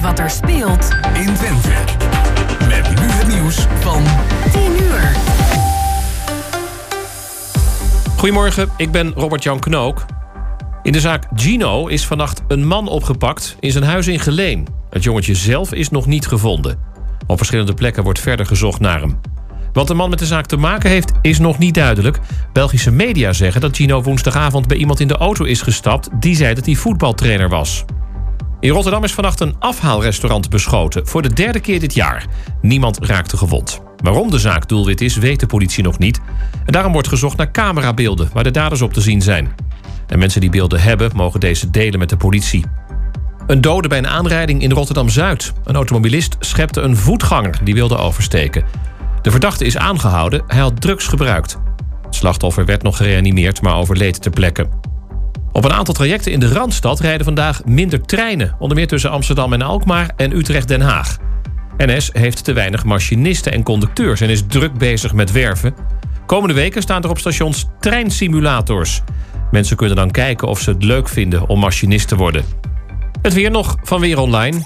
weet wat er speelt in Twente. Met nu het nieuws van 10 uur. Goedemorgen, ik ben Robert-Jan Knook. In de zaak Gino is vannacht een man opgepakt in zijn huis in Geleen. Het jongetje zelf is nog niet gevonden. Op verschillende plekken wordt verder gezocht naar hem. Wat de man met de zaak te maken heeft, is nog niet duidelijk. Belgische media zeggen dat Gino woensdagavond bij iemand in de auto is gestapt... die zei dat hij voetbaltrainer was. In Rotterdam is vannacht een afhaalrestaurant beschoten... voor de derde keer dit jaar. Niemand raakte gewond. Waarom de zaak doelwit is, weet de politie nog niet. En daarom wordt gezocht naar camerabeelden... waar de daders op te zien zijn. En mensen die beelden hebben, mogen deze delen met de politie. Een dode bij een aanrijding in Rotterdam-Zuid. Een automobilist schepte een voetganger die wilde oversteken. De verdachte is aangehouden, hij had drugs gebruikt. Het slachtoffer werd nog gereanimeerd, maar overleed ter plekke. Op een aantal trajecten in de Randstad rijden vandaag minder treinen. Onder meer tussen Amsterdam en Alkmaar en Utrecht-Den Haag. NS heeft te weinig machinisten en conducteurs en is druk bezig met werven. Komende weken staan er op stations treinsimulators. Mensen kunnen dan kijken of ze het leuk vinden om machinist te worden. Het weer nog van Weer Online.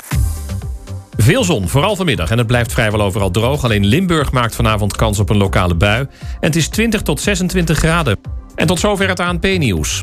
Veel zon, vooral vanmiddag. En het blijft vrijwel overal droog. Alleen Limburg maakt vanavond kans op een lokale bui. En het is 20 tot 26 graden. En tot zover het ANP-nieuws.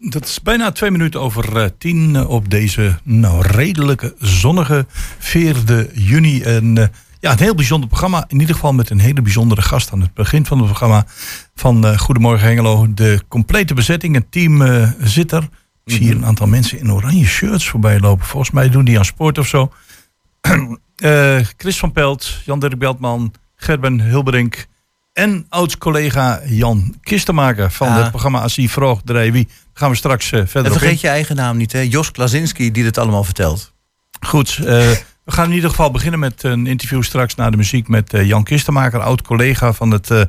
dat is bijna twee minuten over eh, tien eh, op deze nou, redelijke zonnige 4e juni. En eh, ja, een heel bijzonder programma. In ieder geval met een hele bijzondere gast aan het begin van het programma van Goedemorgen Hengelo. De complete bezetting, het team zit er. Ik zie hier een aantal mensen in oranje shirts voorbij lopen. Volgens mij doen die aan sport of zo. Chris van Pelt, Jan-Dirk Beltman, Gerben Hilberink en oud-collega Jan Kistenmaker van Ja. het programma Asie Vroeg Draai Wie. Daar gaan we straks eh, verder En op vergeet je eigen naam niet, hè? Jos Klazinski, die dit allemaal vertelt. Goed, eh, we gaan in ieder geval beginnen met een interview straks na de muziek met eh, Jan Kistenmaker, oud-collega van het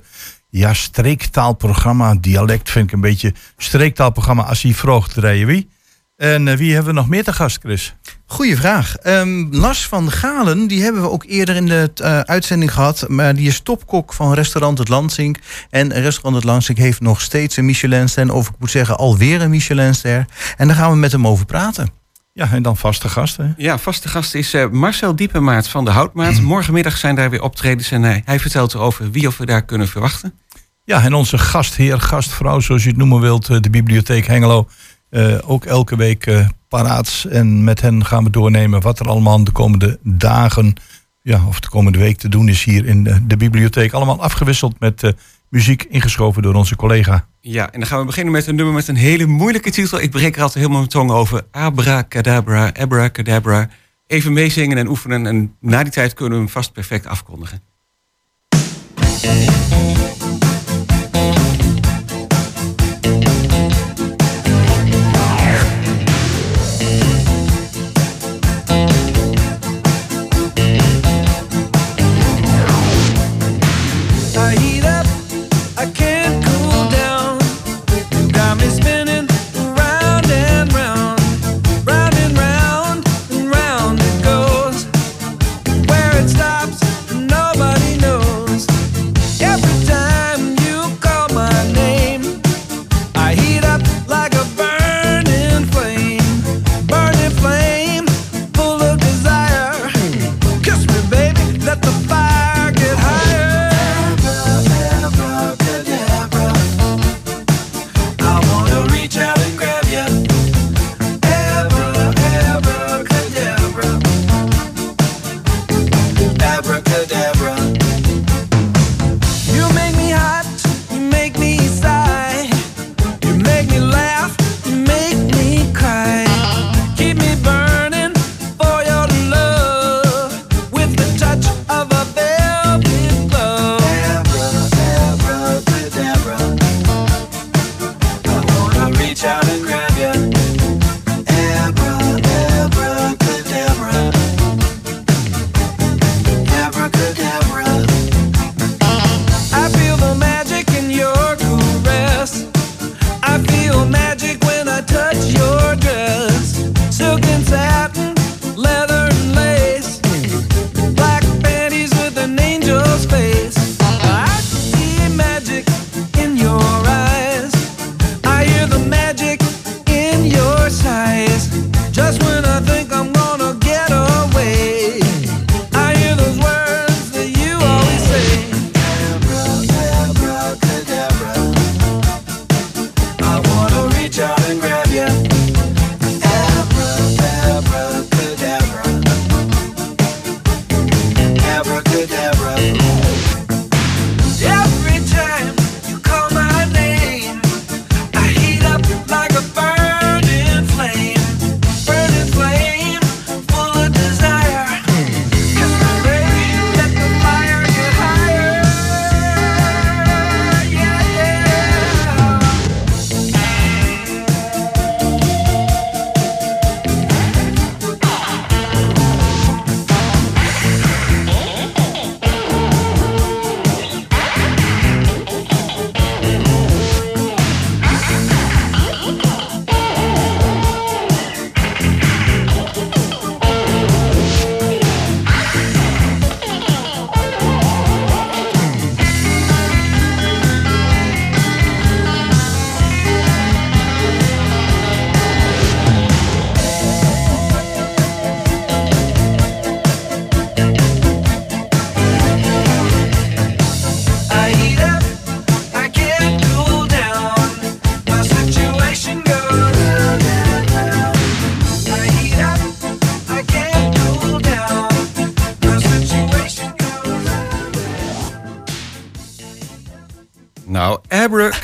ja, streektaalprogramma. Dialect vind ik een beetje streektaalprogramma Asie Vroeg Wie. En wie hebben we nog meer te gast, Chris? Goeie vraag. Ehm, Lars van Galen, die hebben we ook eerder in de eh, uitzending gehad. Maar die is topkok van restaurant Het Lansink. En restaurant Het Lansink heeft nog steeds een Michelinster. Of ik moet zeggen, alweer een Michelinster. En daar gaan we met hem over praten. Ja, en dan vaste gasten. Ja, vaste gast is eh, Marcel Diepenmaat van de Houtmaat. Morgenmiddag zijn daar weer optredens en hij, hij vertelt erover wie of we daar kunnen verwachten. Ja, en onze gastheer, gastvrouw, zoals je het noemen wilt, eh, de Bibliotheek Hengelo. eh, ook elke week eh, paraat. En met hen gaan we doornemen wat er allemaal de komende dagen, ja, of de komende week te doen is hier in de, bibliotheek. Allemaal afgewisseld met eh, muziek ingeschoven door onze collega. Ja, en dan gaan we beginnen met een nummer met een hele moeilijke titel. Ik breek er altijd helemaal mijn tong over. Abracadabra, abracadabra. Even meezingen en oefenen en na die tijd kunnen we hem vast perfect afkondigen.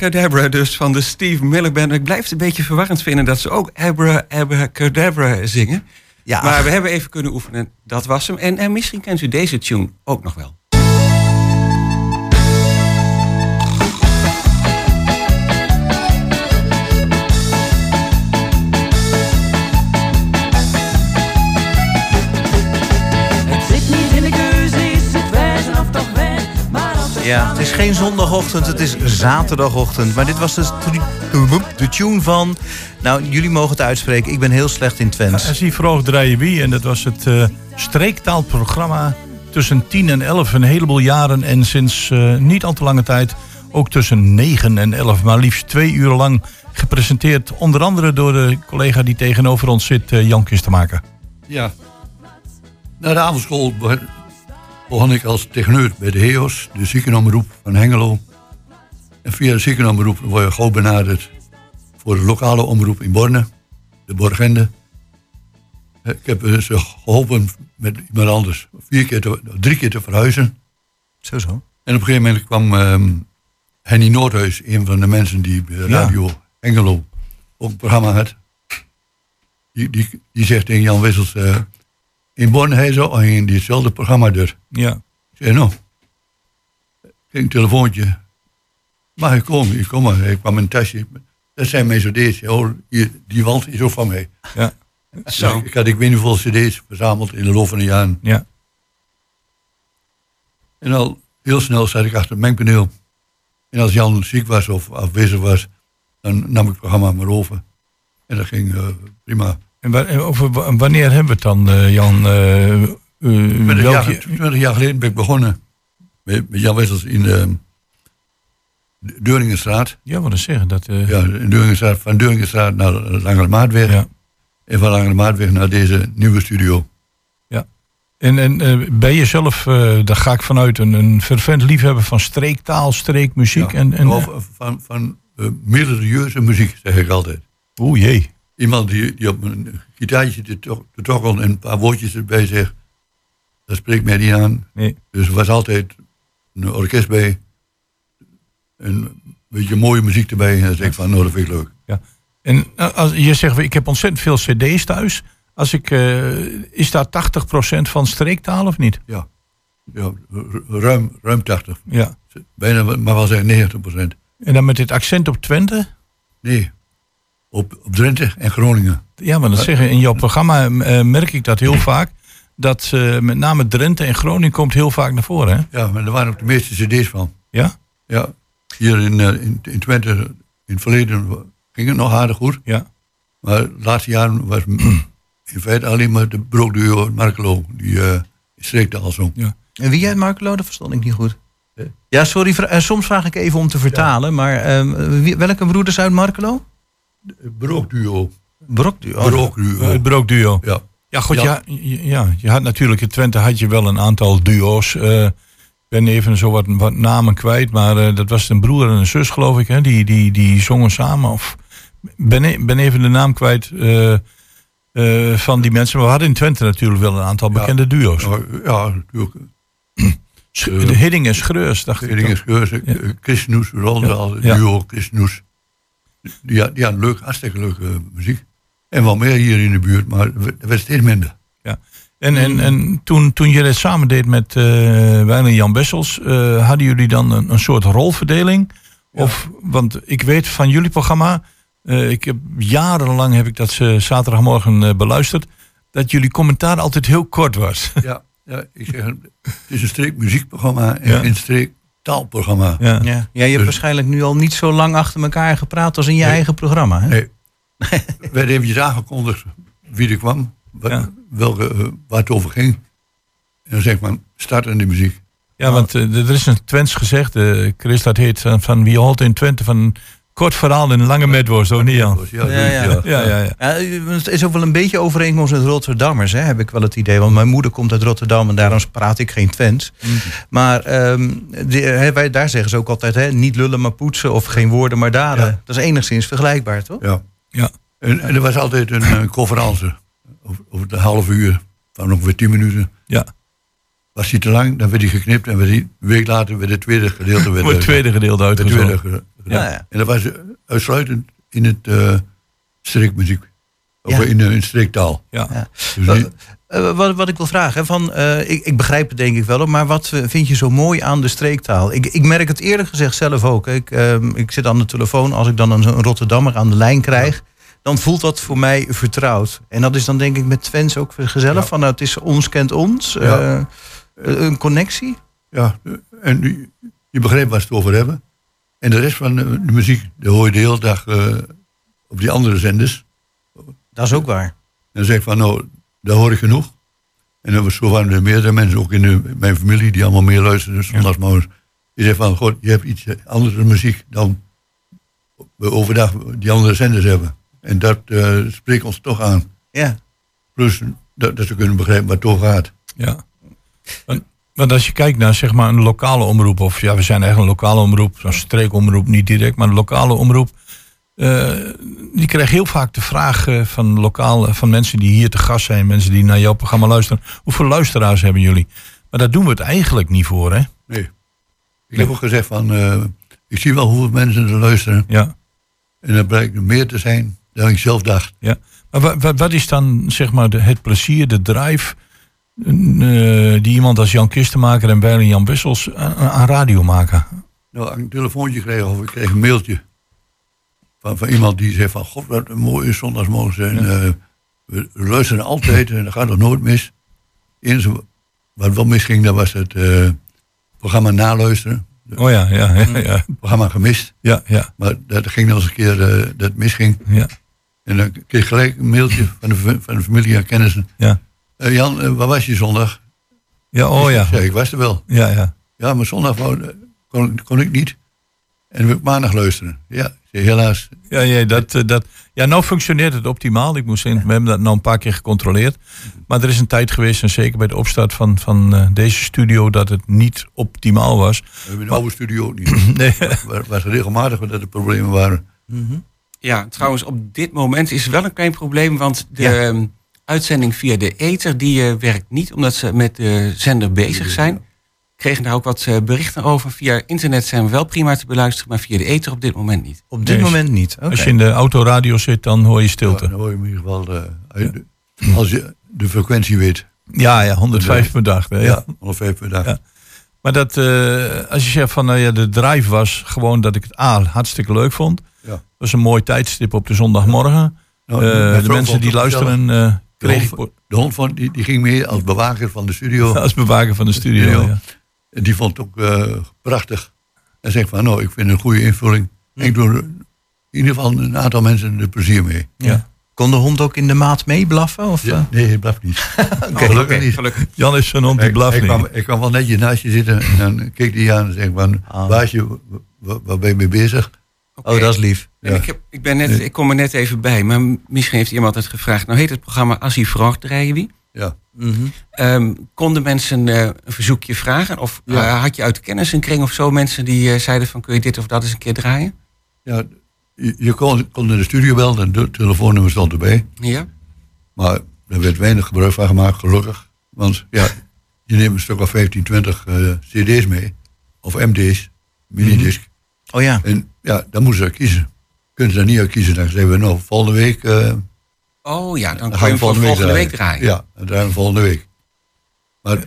Abracadabra dus van de Steve Miller Band. Ik blijf het een beetje verwarrend vinden dat ze ook Abra, Abracadabra zingen. Ja, Maar we hebben even kunnen oefenen. Dat was hem. En, en misschien kent u deze tune ook nog wel. Ja, het is geen zondagochtend, het is zaterdagochtend. Maar dit was dus de, de tune van... Nou, jullie mogen het uitspreken. Ik ben heel slecht in Twents. En zie vroeg draaien wie. En dat was het eh, streektaalprogramma tussen 10 en 11. Een heleboel jaren. En sinds eh, niet al te lange tijd ook tussen 9 en 11. Maar liefst twee uur lang gepresenteerd. Onder andere door de collega die tegenover ons zit, eh, Jan te maken. Ja. Na de avondschool begon ik als techneut bij de HEOS, de ziekenomroep van Hengelo. En via de ziekenomroep word je gauw benaderd voor de lokale omroep in Borne, de Borgende. Eh, Ik heb eh, ze geholpen met iemand anders vier keer te, drie keer te verhuizen. Zo zo. En op een gegeven moment kwam ehm, Henny Noordhuis, een van de mensen die bij Radio Hengelo ook een programma had. Die, die, die zegt tegen Jan Wissels, eh, in Born hij zo een die hetzelfde programma doet. Ja. Ik zei, nou, kreeg een telefoontje. Mag ik komen? Ik kom maar. Ik kwam een tasje. Dat zijn mijn cd's. Oh, hier, die wand is ook van mij. Ja. Zo. Ik had ik weet niet hoeveel cd's verzameld in de loop van de jaren. Ja. En al heel snel zat ik achter het mengpaneel. En als Jan ziek was of afwezig was, dan nam ik het programma maar over. En dat ging eh, prima. En over wanneer hebben we het dan, eh, Jan? Eh, eh, 20 welk jaar, jaar- 20 jaar geleden ben ik begonnen met, met Jan Wessels in de Deuringenstraat. Ja, wat zeggen. Dat, eh, Ja, in Deuringenstraat, van Deuringenstraat naar Langere Maatweg. Ja. En van Langere Maatweg naar deze nieuwe studio. En, en eh, ben je zelf, eh, daar ga ik vanuit, een, een fervent liefhebber van streektaal, streekmuziek? Ja, En, en, of van van eh, melodieuze muziek, zeg ik altijd. Oeh jee. Iemand die, die op een gitaartje te, to- te tokkelen en een paar woordjes erbij zegt. Dat spreekt mij niet aan. Nee. Dus er was altijd een orkest bij. En een beetje mooie muziek erbij. En dan zeg ik van, nou dat vind ik leuk. En eh, als je zegt, ik heb ontzettend veel cd's thuis. Als ik, eh, is daar 80% van streektaal of niet? Ja, ja ru- ruim, ruim 80. Ja. Bijna, maar wel zeggen 90 procent. En dan met dit accent op Twente? Nee, op, op Drenthe en Groningen. Ja, maar dat zeggen in jouw programma eh, merk ik dat heel vaak. Dat eh, met name Drenthe en Groningen komt heel vaak naar voren, hè? Ja, maar er waren ook de meeste cd's van. Ja? Ja, hier in, eh, in, in Twente, in het verleden ging het nog aardig goed. Ja. Maar de laatste jaren was in feite alleen maar de broodduo Markelo. Die eh streekte al zo. Ja. En wie jij Markelo, dat verstond ik niet goed. Ja, sorry, eh, soms vraag ik even om te vertalen. Maar ehm, wie- welke broeders uit Markelo? Brokduo. Broodduo. Het brookduo. Ja. Ja, goed, Ja. ja. Ja, je had natuurlijk in Twente had je wel een aantal duo's. eh, Ik ben even zo wat, wat namen kwijt, maar eh, dat was een broer en een zus, geloof ik, hè? Die, die, die zongen samen. Of ben, e- ben even de naam kwijt eh, van die mensen. Maar we hadden in Twente natuurlijk wel een aantal Ja. bekende duo's. Ja, ja, natuurlijk. De Hidding en Schreurs, dacht ik. Gering toch? is Geurze, Ja. Chris Noes, Roldal, Ja. duo Chris Noes. Die hadden leuk, hartstikke leuke eh, muziek. En wel meer hier in de buurt, maar er werd- er steeds minder. En, en, en toen, toen je dit samen deed met eh Wijlen Jan Bessels, eh, hadden jullie dan een, een soort rolverdeling? Of, want ik weet van jullie programma, ik heb, jarenlang heb ik dat eh, zaterdagmorgen beluisterd, dat jullie commentaar altijd heel kort was. Ja, ja ik zeg, het is een streekmuziekprogramma en Ja. een streektaalprogramma. Ja. Ja. ja, je hebt Dus- waarschijnlijk nu al niet zo lang achter elkaar gepraat als in je Nee. eigen programma. Hè? Nee. werd eventjes aangekondigd wie er kwam, Ja. welke, eh, waar het over ging. En dan zeg maar, start aan de muziek. Ja, want eh, er is een Twents gezegd, eh Chris dat heet, van, van wie hoort in Twente van kort verhaal en een lange metwoord, zo niet Jan? Ja, Ja, ja. het is ook wel een beetje overeenkomst met Rotterdammers, hè, heb ik wel het idee. Want mijn moeder komt uit Rotterdam en daarom praat ik geen Twents. Maar ehm, hè, wij, daar zeggen ze ook altijd, hè, niet lullen maar poetsen of geen woorden maar daden. Ja. Dat is enigszins vergelijkbaar, toch? Ja. Ja. En, en er was altijd een, eh, conferentie over, over de half uur, van ongeveer tien minuten. Ja. Was hij te lang, dan werd hij geknipt en werd hij, een week later werd het tweede gedeelte... Werd, het tweede gedeelte het tweede uitgezonden. Ge- gedaan. Ja, ja. En dat was eh, uitsluitend in het eh streekmuziek. Of Ja. in, eh, in streektaal. Ja. Ja. Dus Wat, wat, wat ik wil vragen, van, ik, ik begrijp het denk ik wel, maar wat vind je zo mooi aan de streektaal? Ik, ik merk het eerlijk gezegd zelf ook. Ik, ehm, ik zit aan de telefoon, als ik dan een, een Rotterdammer aan de lijn krijg, dan voelt dat voor mij vertrouwd. En dat is dan denk ik met Twents ook gezellig, Ja. van nou, het is ons kent ons, Ja. een connectie. Ja, en je, je begrijpt waar ze het over hebben. En de rest van de, de muziek, die hoor je de hele dag eh, op die andere zenders. Dat is ook waar. En dan zeg ik van, nou, daar hoor ik genoeg. En dan was zo waren er meerdere mensen, ook in de, mijn familie, die allemaal meer luisteren, dus zondagsmorgens. Die zeggen van, god, je hebt iets andere muziek dan we overdag die andere zenders hebben. En dat eh, spreekt ons toch aan. Ja. Plus dat, dat ze kunnen begrijpen waar het over gaat. Ja. Want, want als je kijkt naar zeg maar een lokale omroep, of ja, we zijn echt een lokale omroep, zo'n streekomroep niet direct, maar een lokale omroep. eh, die krijgt heel vaak de vraag eh, van lokale, van mensen die hier te gast zijn, mensen die naar jouw programma luisteren. Hoeveel luisteraars hebben jullie? Maar daar doen we het eigenlijk niet voor, hè? Nee. Ik heb ook gezegd van, eh, ik zie wel hoeveel mensen er luisteren. Ja. En dat blijkt er meer te zijn dan ik zelf dacht. Ja. Maar wa- wa- wat is dan zeg maar de, het plezier, de drive eh, die iemand als Jan Kistenmaker en wij Jan Wissels aan, aan radio maken? Nou, ik een telefoontje kreeg of ik kreeg een mailtje van, van iemand die zei van, god wat een mooie zondagsmorgen. En, eh, we luisteren altijd en dat gaat nog nooit mis. Eens wat wel misging, dat was het eh, programma naluisteren. Oh ja, ja, ja, ja. Het programma gemist. Ja, ja, Maar dat ging nog eens een keer eh, dat misging. ja. En dan kreeg ik gelijk een mailtje van de, van de familie en kennissen. Ja. Eh, Jan, eh, waar was je zondag? Ja, oh ja. Ik was er wel. Ja, ja. Ja, maar zondag eh, kon, kon ik niet. En wil ik maandag luisteren. Ja, helaas. Ja, ja, dat, dat, ja, nou functioneert het optimaal. Ik moest in, we hebben dat nou een paar keer gecontroleerd. Maar er is een tijd geweest, en zeker bij de opstart van, van eh, deze studio, dat het niet optimaal was. We hebben een oude studio ook niet. Nee. Waar, ze regelmatig dat er problemen waren. Ja, trouwens, op dit moment is er wel een klein probleem, want de Ja. Uitzending via de ether die eh, werkt niet, omdat ze met de zender bezig zijn. Kregen daar ook wat eh, berichten over. Via internet zijn we wel prima te beluisteren, maar via de ether op dit moment niet. Op dit Nee, moment niet. Oké. Als je in de autoradio zit, dan hoor je Ja, stilte. dan hoor je in ieder geval eh, de- als je de frequentie weet. Ja, ja, 105 per dag. hè, Ja. Ja, 105 per dag. Ja. Maar dat, eh, als je zegt van, nou ja, de drive was gewoon dat ik het A, hartstikke leuk vond. Ja. Het was een mooi tijdstip op de zondagmorgen. Nou, Eh, de mensen die luisteren. De hond, ik de hond van, die, die ging mee als bewaker van de studio. als bewaker van de studio. studio. Ja. En die vond het ook eh, prachtig. En zegt van, nou, ik vind het een goede invulling. Ik doe er in ieder geval een aantal mensen er plezier mee. Ja. Kon de hond ook in de maat meeblaffen? Of, eh? Ja, nee, hij blaft niet. Oké, Gelukkig oké, niet. gelukkig. Jan is zo'n hond die Hij, blaft hij, niet. kwam, hij kwam wel netjes naast je zitten en dan keek hij je aan en zei van, Ah. baasje, wa- wa- waar ben je mee bezig? Oh, dat is lief. En Ja. ik, heb, ik, ben net, ik kom er net even bij, maar misschien heeft iemand het gevraagd. Nou heet het programma As hij vraagt, draaien wie? Ja. Mhm. Ehm, konden mensen eh, een verzoekje vragen? Of Ja. eh, had je uit de kennis een kring of zo mensen die eh, zeiden van kun je dit of dat eens een keer draaien? Ja, je, je kon, kon naar de studio bellen en de telefoonnummer stond erbij. Ja? Maar er werd weinig gebruik van gemaakt, gelukkig. Want ja, je neemt een stuk of 15, 20 eh, cd's mee. Of MD's, minidisc. Oh ja. En ja, dan moeten ze kiezen. Kunnen ze daar niet uit kiezen. Dan zeggen we, nou, volgende week... eh, Oh ja, dan dan kan je gaan we volgende week draaien. Ja, dan draaien we volgende week. Maar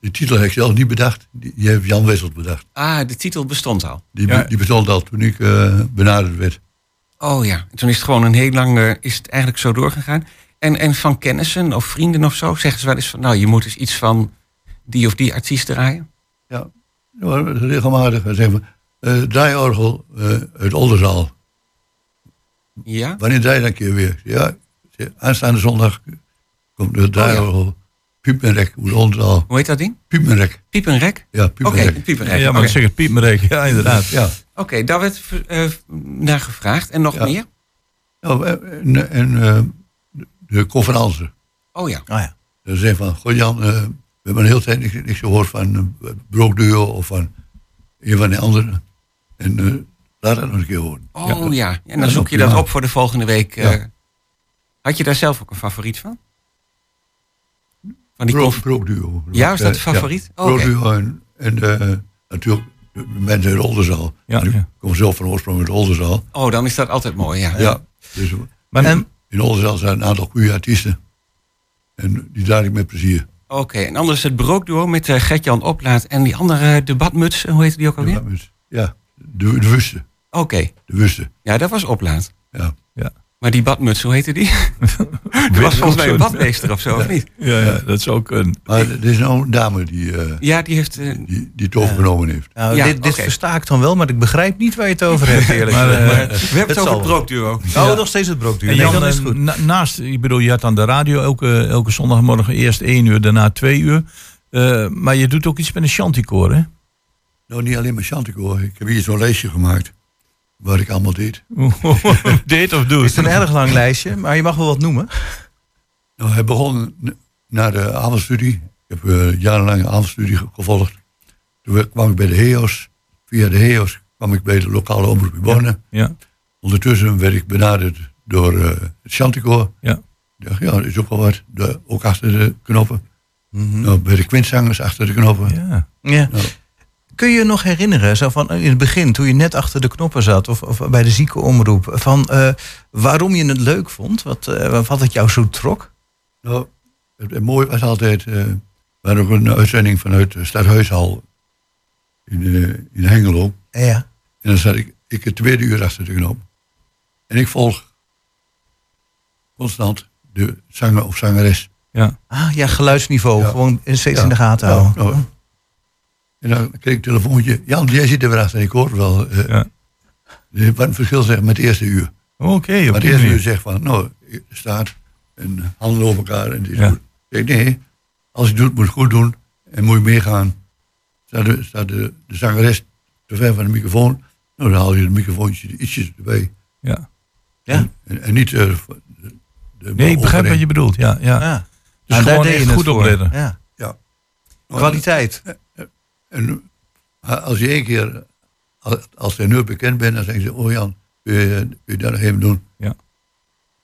de titel heb ik zelf niet bedacht. Die, die heeft Jan Wessels bedacht. Ah, de titel bestond al. Die, Ja. die bestond al toen ik eh, benaderd werd. Oh ja, en toen is het gewoon een heel lang, eh, is het eigenlijk zo doorgegaan. En, en van kennissen of vrienden of zo, zeggen ze wel eens van, nou, je moet eens iets van die of die artiest draaien. Ja, regelmatig. Zeggen we, eh, draaiorgel eh, uit Oldenzaal. Ja? Wanneer draai je dan een keer weer? Ja, ik aanstaande zondag komt de draaiorgel. Piepenrek, uit Oldenzaal. Hoe heet dat ding? Piepenrek. Piepenrek? Ja, Oké, Piepenrek. Piepenrek. Ja, maar Oké. dan zeg het Marek. Ja, inderdaad. Ja. Oké, daar werd eh, naar gevraagd. En nog Ja. meer? Nou, en, en eh, de- conferentie. Oh ja. Oh ja. Dan zeggen van, goh Jan, eh, we hebben een hele tijd niks, niks gehoord van uh, Brookduo of van een van de anderen. En eh, laat dat nog een keer horen. Oh ja. En dan zoek je dat op voor de volgende week. eh. Ja. Had je daar zelf ook een favoriet van? Van die Pro, conf- pro duo. Ja, is dat Eh, de favoriet? Ja, Oh, oké. pro duo en, en natuurlijk de mensen uit Oldenzaal. Ja, ik ja. kom zelf van oorsprong uit Oldenzaal. Oh, dan is dat altijd mooi, ja. Ja. Dus Maar, En- in Oldenzaal zijn een aantal goede artiesten. En die draai ik met plezier. Oké, en anders het brookduo met eh, Gert-Jan Oplaat en die andere debatmuts, hoe heette die ook alweer? Ja, de, de Wuste. Oké, De Wuste. ja, dat was Oplaat. Ja. Maar die badmuts, hoe heette die? Er was volgens mij een badmeester of zo, of niet? ja, ja, dat is ook een... Maar er is nou een dame die, eh, Ja, die heeft... eh, die, die het overgenomen heeft. Nou, Ja, dit dit versta ik dan wel, maar ik begrijp niet waar je het over hebt, eerlijk Maar, gezegd. eh, Maar we hebben het over het wel. brookduo. Oh, nog steeds het brookduur. En Nee, Jan, dan is goed. na- naast, ik bedoel, je had aan de radio elke, elke zondagmorgen eerst één uur, daarna twee uur. Eh, maar je doet ook iets met een chanticoor, hè? Nou, niet alleen maar Chantico. Ik heb hier zo'n lijstje gemaakt. Waar ik allemaal deed. Date of do? Het is een erg lang lijstje, maar je mag wel wat noemen. Nou, hij begon na de avondstudie. Ik heb eh, jarenlang avondstudie ge- gevolgd. Toen kwam ik bij de HEOS. Via de HEOS kwam ik bij de lokale omroep in Borne. Ja, Ondertussen werd ik benaderd door eh, het Chantico. ja. Ik dacht, ja, dat is ook wel wat. De, ook achter de knoppen. Mhm. Nou, bij de quintzangers achter de knoppen. ja. Ja. Nou. Kun je je nog herinneren, zo van in het begin, toen je net achter de knoppen zat, of, of bij de ziekenomroep, van eh, waarom je het leuk vond? Wat, eh, wat het jou zo trok? Nou, het, het mooie was altijd... eh we hadden ook een uitzending vanuit de Stadhuishal in, eh, in Hengelo. Ja. En dan zat ik, ik het tweede uur achter de knop. En ik volg constant de zanger of zangeres. ja. Ah, ja, geluidsniveau, Ja. gewoon steeds Ja. in de gaten Ja, houden. nou, en dan kreeg ik een telefoontje. Jan, jij zit er weer achter. Ik hoor wel. eh, Ja. Wat een verschil zeg met het eerste uur. Oké, op maar het eerste uur zegt van, nou, je staat en handen over elkaar en het is Ja. goed. Ik zeg, nee, als je het doet, moet je het goed doen en moet je meegaan. Staat de, staat de, de zangeres te ver van de microfoon, nou, dan haal je het microfoontje ietsjes erbij. Ja. Ja. En, en niet... eh, de, de Nee, ik begrijp wat je bedoelt. Ja, ja. Ja. Dus Nou, gewoon deed je het goed opletten. Ja. Ja. Kwaliteit. En eh, als je één keer, als- als je nu bekend bent, dan zeggen ze, oh Jan, kun je, kun je dat nog even doen? Ja.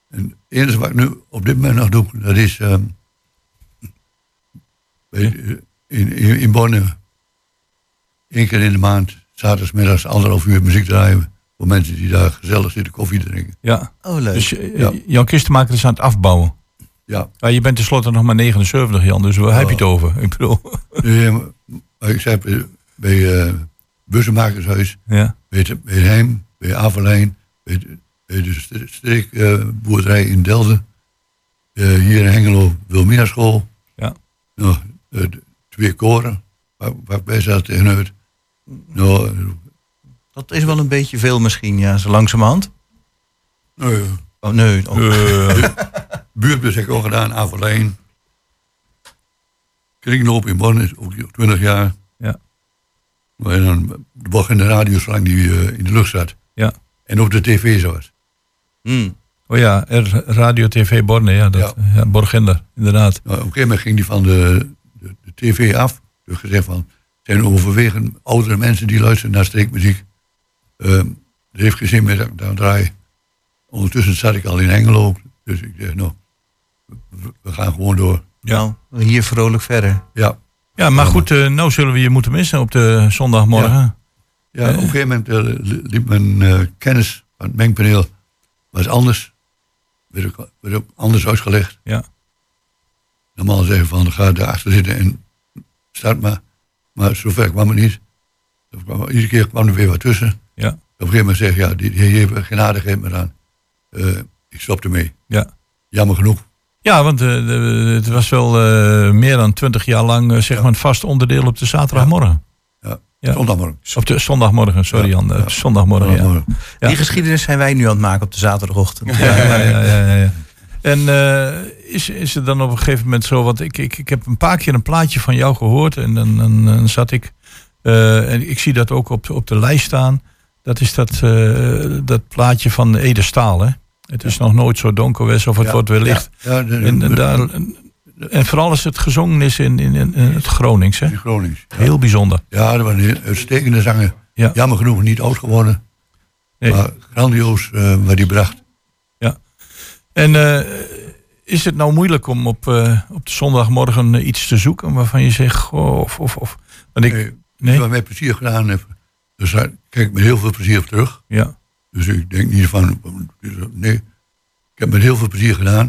En het enige wat ik nu op dit moment nog doe, dat is ehm, eh, in, in, in Bonn, één keer in de maand, zaterdagmiddags anderhalf uur muziek draaien, voor mensen die daar gezellig zitten koffie drinken. Ja. Oh, leuk. Dus eh, Ja. Jan Kistenmaker is aan het afbouwen. Ja, Maar je bent tenslotte nog maar 79, Jan, dus waar heb je het over? Ik bedoel, Eh, maar ik zei bij, bij eh, Bussenmakershuis, ja. bij, het, bij Heim, bij Averlijn, bij de, bij de st- streekboerderij in Delden. eh, hier in Hengelo, Wilmina School. Ja. Nou, eh, de twee koren, waar, waar ik bij zat. Nou, eh, Dat is wel een beetje veel misschien, ja, zo langzamerhand. Oh, nee. Oh. Eh, buurtbus heb ik ook gedaan, Averlijn. Kringloop in Bonn is ook 20 jaar. Ja. Dan de bocht in de radioslang die eh, in de lucht zat. Ja. En ook de tv zoals. Hmm. oh ja, Radio TV Borne, ja, dat, ja. Borgender, inderdaad. Nou, op een gegeven moment ging die van de, de, de tv af. Dus gezegd van, het zijn overwegend oudere mensen die luisteren naar streekmuziek. Ehm er heeft geen zin meer dat ik daar draai. Ondertussen zat ik al in Engelo. Dus ik zeg, nou, we, we gaan gewoon door. Nou, hier vrolijk verder. Ja, Ja, maar goed, eh, nou zullen we je moeten missen op de zondagmorgen. ja op een gegeven moment eh, li- liep mijn eh, kennis van het mengpaneel was anders. Werd ook, werd ook anders uitgelegd. Ja. Normaal zeggen van, ga daarachter zitten en start maar. Maar zover kwam het niet. Er kwam- Iedere keer kwam er weer wat tussen. Ja. Op een gegeven moment zeg ik, ja, die, die heeft genade geeft me aan. Ik stop ermee. Ja. Jammer genoeg. Ja, want eh, de- het was wel eh, meer dan twintig jaar lang eh, zeg Ja. maar een vast onderdeel op de zaterdagmorgen. Ja. Ja. Zondagmorgen. Op de zondagmorgen, sorry Ja, Jan. ja. Zondagmorgen, ja. Zondagmorgen. Ja. Die geschiedenis zijn wij nu aan het maken op de zaterdagochtend. Ja, ja, ja, ja, ja. En eh, is, is het dan op een gegeven moment zo, want ik, ik, ik heb een paar keer een plaatje van jou gehoord en dan, dan, dan zat ik, eh, en ik zie dat ook op, op de lijst staan, dat is dat, eh, dat plaatje van Ede Staal, hè? Het is nog nooit zo donker geweest of het Ja, wordt wellicht. Ja, ja, de- En, en, daar, en, vooral als het gezongen is in, in, in het Gronings, hè? in Gronings. Ja. Heel bijzonder. Ja, dat was een uitstekende zanger. Ja. Jammer genoeg niet oud geworden. Nee. Maar grandioos eh wat hij bracht. En eh, is het nou moeilijk om op, eh, op de zondagmorgen iets te zoeken waarvan je zegt, goh, of, of, of. Want ik, Nee, met plezier gedaan heb, dus daar kijk ik met heel veel plezier op terug. Ja, Dus ik denk niet van, nee, ik heb met heel veel plezier gedaan.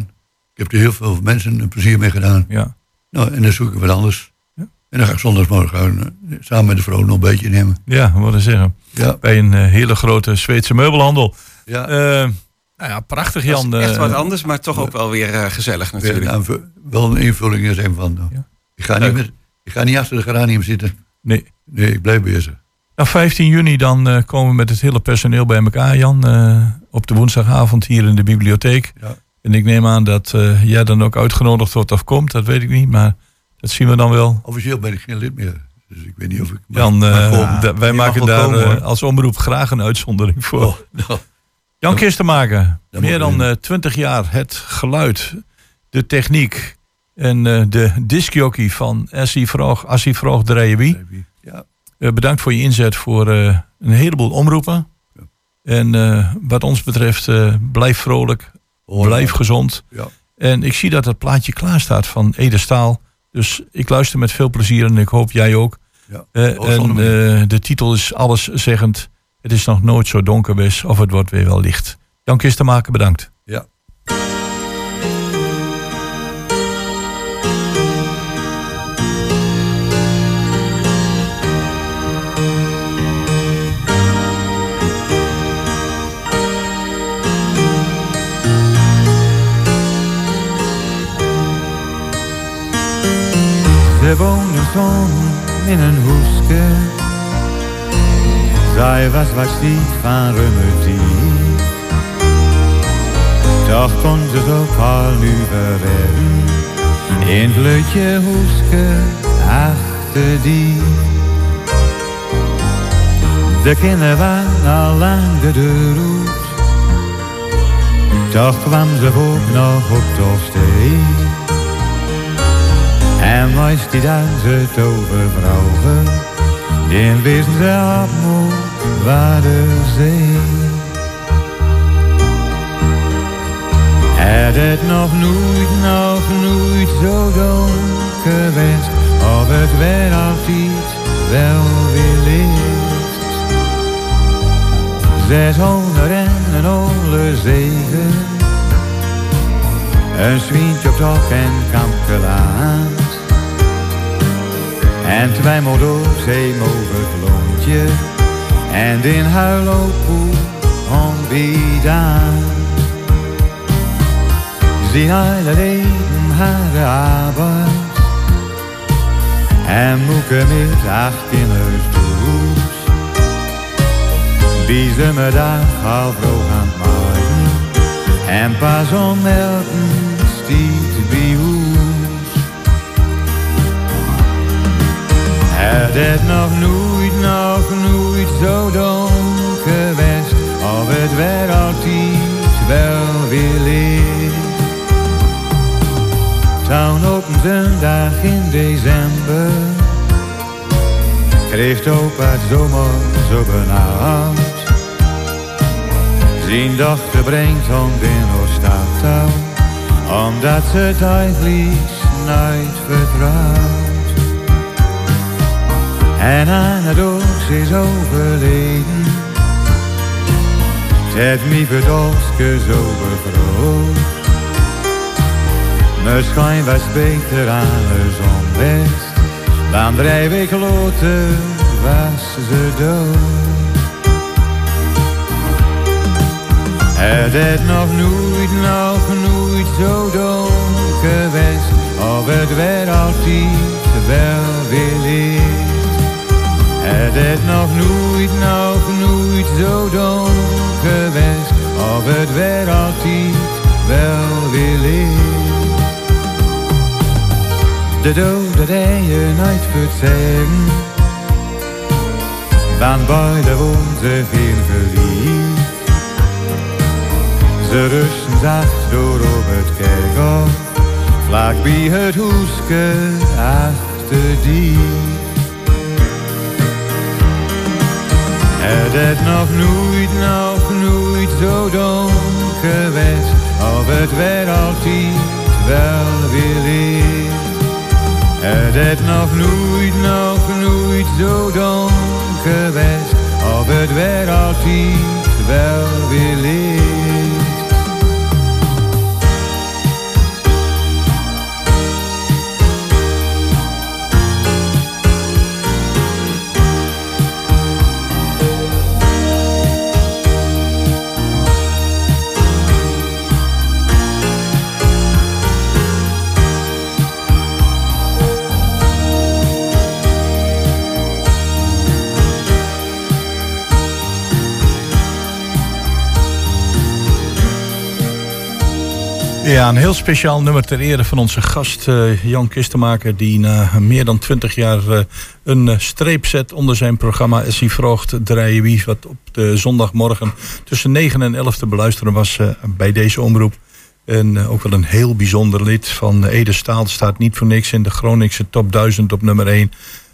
Ik heb er heel veel mensen een plezier mee gedaan. ja. Nou, en dan zoek ik wat anders. Ja. En dan ga ik zondagsmorgen eh, samen met de vrouw nog een beetje nemen. Ja, wat ik zeggen. Ja, Bij een eh, hele grote Zweedse meubelhandel. ja. Eh, nou ja, prachtig Dat Jan. is echt wat anders, maar toch ook wel weer gezellig natuurlijk. een aanvul- wel een invulling is een van. Ja. Ik, ga niet met, ik ga niet achter de geranium zitten. Nee. Nee, ik blijf bezig. Nou, 15 juni dan eh, komen we met het hele personeel bij elkaar, Jan. eh, op de woensdagavond hier in de bibliotheek. Ja. En ik neem aan dat eh, jij dan ook uitgenodigd wordt of komt. Dat weet ik niet, maar dat zien we dan wel. Officieel ben ik geen lid meer. Dus ik weet niet of ik... Jan, wij maken daar komen, als omroep graag een uitzondering voor. Oh, nou, Jan Kistenmaker, meer dan erin. eh, 20 jaar het geluid, de techniek en de discjockey van Assie Vroeg, Assie Vroeg Drejewie. Eh, bedankt voor je inzet voor eh, een heleboel omroepen. Ja. En eh, wat ons betreft, blijf vrolijk, Oh, blijf ja. gezond. Ja. En ik zie dat het plaatje klaar staat van Ede Staal. Dus ik luister met veel plezier en ik hoop jij ook. Ja. Oh, en de titel is alleszeggend. Het is nog nooit zo donker geweest of het wordt weer wel licht. Jan Kistenmaker, bedankt. Ze woonde samen in een hoeske. Zij was stief van rummetief. Toch kon ze zo al nu verwerken. In het lutje hoeske achter die. De kinderen waren al lang de deur uit. Toch kwam ze ook nog op de steen. En was die ze tovervrouwen, die wisten ze moe waar de zee. Het het nog nooit, nog nooit zo donker geweest, of het werd altijd wel weer licht. Zeshonderd en een olle zegen, een zwientje op tok en kampkelaat. En twijmel door zee over het lontje. En in huilopoe onbidaan. Zien hele leven haar arbeid. En moeke met acht kinderstoels. Wie ze me dag al vroeg aan. En pas om melken Het nog nooit, nog nooit zo donker geweest. Of het werd altijd wel weer licht. Zo'n op een zondag in december. Kreeg opa zomer zo benauwd. Zijn dochter brengt om in Oostaftal. Omdat ze het eigenlijk nooit vertrouwt. En aan het oog is overleden. Zet me verdorske zo bevrood. Misschien was beter aan west. Dan drijf ik loten, was ze dood. Het is nog nooit, nog nooit zo donker geweest. Of het werd altijd wel weer licht. Het is nog nooit, nog nooit zo donker geweest. Of het werd altijd wel weer licht. De dood dat nooit verzeggen. Van beide woont ze geen verlies. Ze rusten zacht door op het kerkhof. Vlak bij het hoeske achter die. Het is nog nooit, nog nooit zo donker geweest. Of het werd altijd wel weer licht. Het is nog nooit, nog nooit zo donker geweest. Of het werd altijd wel weer licht. Ja, een heel speciaal nummer ter ere van onze gast eh, Jan Kistenmaker... die na meer dan twintig jaar eh, een streep zet onder zijn programma... Essie Vrocht draaien wie wat op de zondagmorgen tussen 9 en 11 te beluisteren was eh, bij deze omroep. En ook wel een heel bijzonder lid van Ede Staal. Staat niet voor niks in de Groningse top 1000 op nummer 1.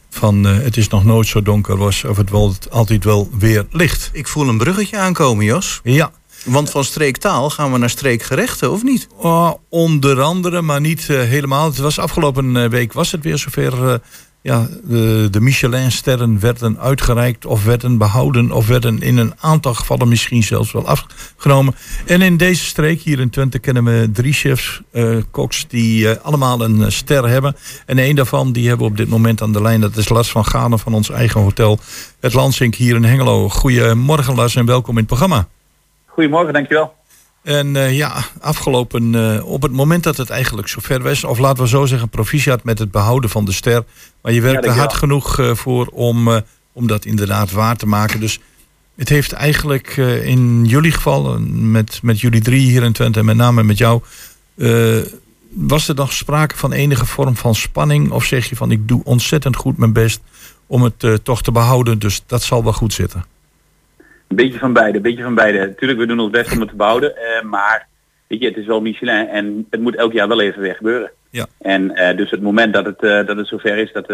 Van het is nog nooit zo donker was of het wel altijd wel weer licht. Ik voel een bruggetje aankomen, Jos. Ja, Want van streektaal gaan we naar streekgerechten, of niet? Oh, onder andere, maar niet eh, helemaal. Het was afgelopen eh, week was het weer zover. eh, ja, de, de Michelin-sterren werden uitgereikt of werden behouden... of werden in een aantal gevallen misschien zelfs wel afgenomen. En in deze streek hier in Twente kennen we drie chefs, eh, koks... die allemaal een ster hebben. En een daarvan die hebben we op dit moment aan de lijn. Dat is Lars van Gane van ons eigen hotel. Het Lansink hier in Hengelo. Goedemorgen Lars en welkom in het programma. Goedemorgen, dankjewel. En eh, ja, afgelopen, eh, op het moment dat het eigenlijk zover was, of laten we zo zeggen, proficiat met het behouden van de ster. Maar je werkte hard genoeg eh, voor om, om dat inderdaad waar te maken. Dus het heeft eigenlijk in jullie geval, met, met jullie drie hier in Twente en met name met jou, was er nog sprake van enige vorm van spanning? Of zeg je van ik doe ontzettend goed mijn best om het toch te behouden, dus dat zal wel goed zitten? Een beetje van beide, een beetje van beide. Natuurlijk, we doen ons best om het te behouden, eh, maar weet je, het is wel Michelin en het moet elk jaar wel even weer gebeuren. Ja. En eh, dus het moment dat het, eh, dat het zover is dat,